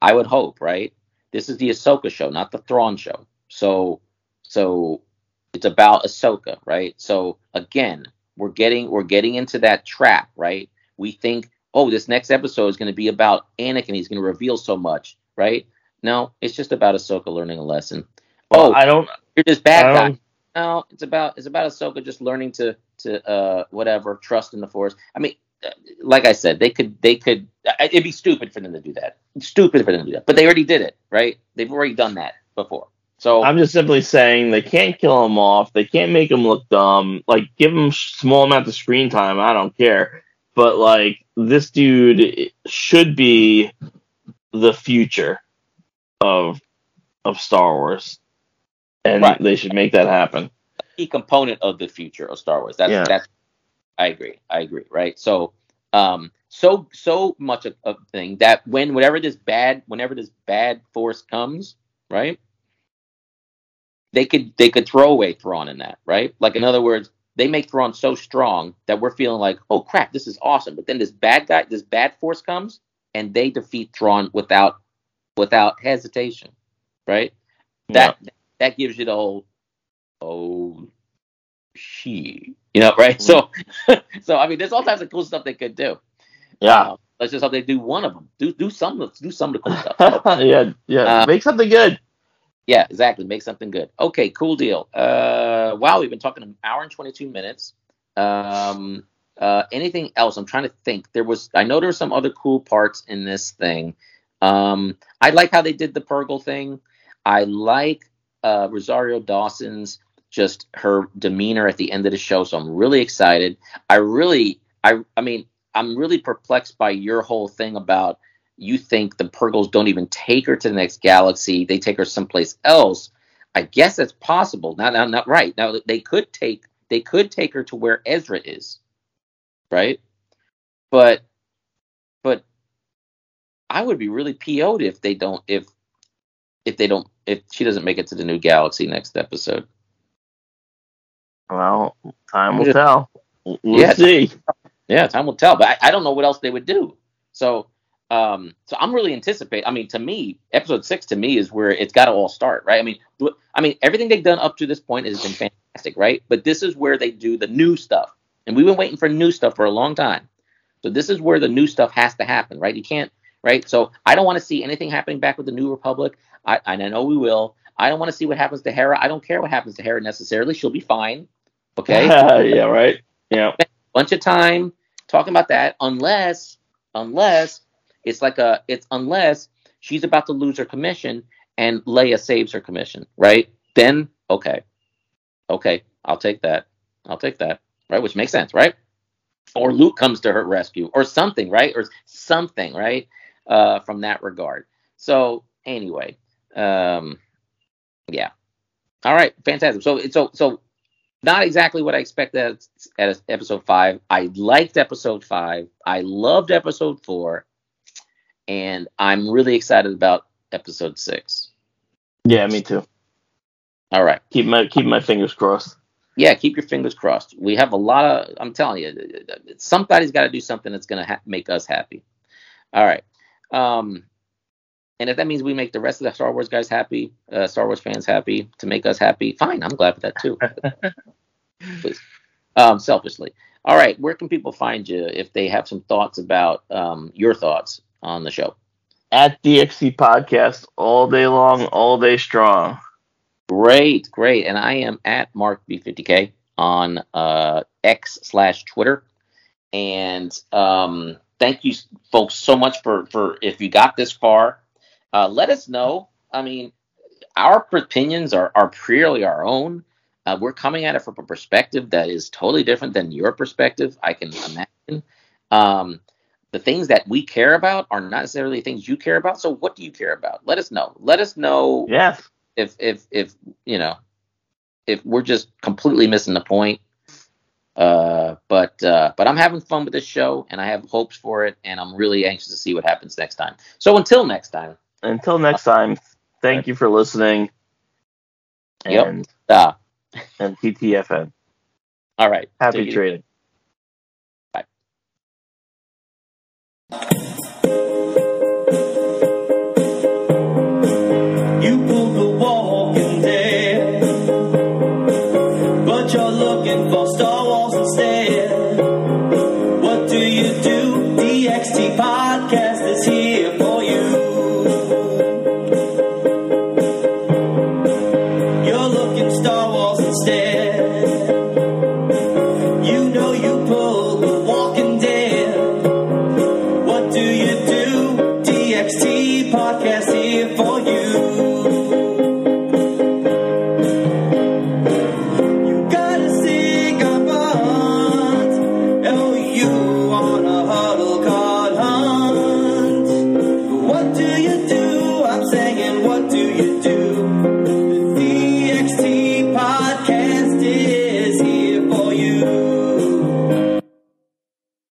D: I would hope, right? This is the Ahsoka show, not the Thrawn show. So, so it's about Ahsoka, right? So again, we're getting we're getting into that trap, right? We think, oh, this next episode is going to be about Anakin. He's going to reveal so much, right? No, it's just about Ahsoka learning a lesson.
C: Well, oh, I don't.
D: You're just bad guy. No, it's about it's about Ahsoka just learning to to uh whatever trust in the Force. I mean, like I said, they could they could it'd be stupid for them to do that. stupid for them to do that, but they already did it, right? They've already done that before. So
C: I'm just simply saying they can't kill him off. They can't make him look dumb. Like give him small amount of screen time. I don't care. But like this dude should be the future of of Star Wars, and right. they should make that happen.
D: A key component of the future of Star Wars. That's yeah. that's. I agree. I agree. Right. So um so so much of a thing that when whatever this bad whenever this bad force comes right they could they could throw away Thrawn in that, right? Like in other words, they make Thrawn so strong that we're feeling like, oh crap, this is awesome. But then this bad guy, this bad force comes, and they defeat Thrawn without without hesitation, right? That yeah. that gives you the whole oh she, you know, right? Mm-hmm. So <laughs> so I mean, there's all types of cool stuff they could do.
C: Yeah. Um,
D: let's just how they do one of them. Do do some do some of the cool stuff. <laughs>
C: yeah, yeah. Uh, Make something good.
D: Yeah, exactly. Make something good. Okay, cool deal. Uh, wow, we've been talking an hour and 22 minutes. Um, uh, anything else? I'm trying to think. There was, I know there were some other cool parts in this thing. Um, I like how they did the Purrgil thing. I like uh, Rosario Dawson's just her demeanor at the end of the show. So I'm really excited. I really, I, I mean, I'm really perplexed by your whole thing about you think the Purrgils don't even take her to the next galaxy, they take her someplace else. I guess that's possible. Not, not, not right. Now they could take they could take her to where Ezra is, right? But but I would be really PO'd if they don't if if they don't if she doesn't make it to the new galaxy next episode.
C: Well, time will tell. We'll
D: yeah,
C: see.
D: Yeah, time will tell. But I, I don't know what else they would do. So um, so I'm really anticipating. I mean, to me, episode six to me is where it's got to all start, right? I mean, I mean, everything they've done up to this point has been fantastic, right? But this is where they do the new stuff, and we've been waiting for new stuff for a long time. So this is where the new stuff has to happen, right? You can't, right? So I don't want to see anything happening back with the New Republic. I, I know we will. I don't want to see what happens to Hera. I don't care what happens to Hera necessarily. She'll be fine. Okay. <laughs>
C: yeah. Right. Yeah.
D: Bunch of time talking about that, unless, unless it's like a it's unless she's about to lose her commission and Leia saves her commission, right? Then okay, okay, I'll take that. I'll take that, right? Which makes sense, right? Or Luke comes to her rescue, or something, right? Or something, right? Uh, from that regard. So anyway, um, yeah. All right, fantastic. So it's so so not exactly what I expected at, at episode five. I liked episode five. I loved episode four and I'm really excited about episode six.
C: Yeah, me too.
D: All right.
C: Keep my keep my fingers crossed.
D: Yeah, keep your fingers crossed. We have a lot of. I'm telling you, somebody's got to do something that's going to ha- make us happy. All right. Um, And if that means we make the rest of the Star Wars guys happy, uh, Star Wars fans happy, to make us happy, fine. I'm glad with that too. <laughs> Please. Um, selfishly. All right. Where can people find you if they have some thoughts about um, your thoughts on the show?
E: At DXT Podcast all day long, all day strong.
D: Great, great. And I am at Mark B50K on uh, X slash Twitter. And um, thank you, folks, so much for for if you got this far. Uh, let us know. I mean, our opinions are are purely our own. Uh, we're coming at it from a perspective that is totally different than your perspective. I can imagine. Um, the things that we care about are not necessarily things you care about. So, what do you care about? Let us know. Let us know.
E: Yes.
D: If if if you know if we're just completely missing the point. Uh, but uh, but I'm having fun with this show, and I have hopes for it, and I'm really anxious to see what happens next time. So until next time.
E: Until next time, thank you for listening.
D: Yep.
E: And,
D: Uh,
E: and TTFN.
D: all right.
E: Happy trading.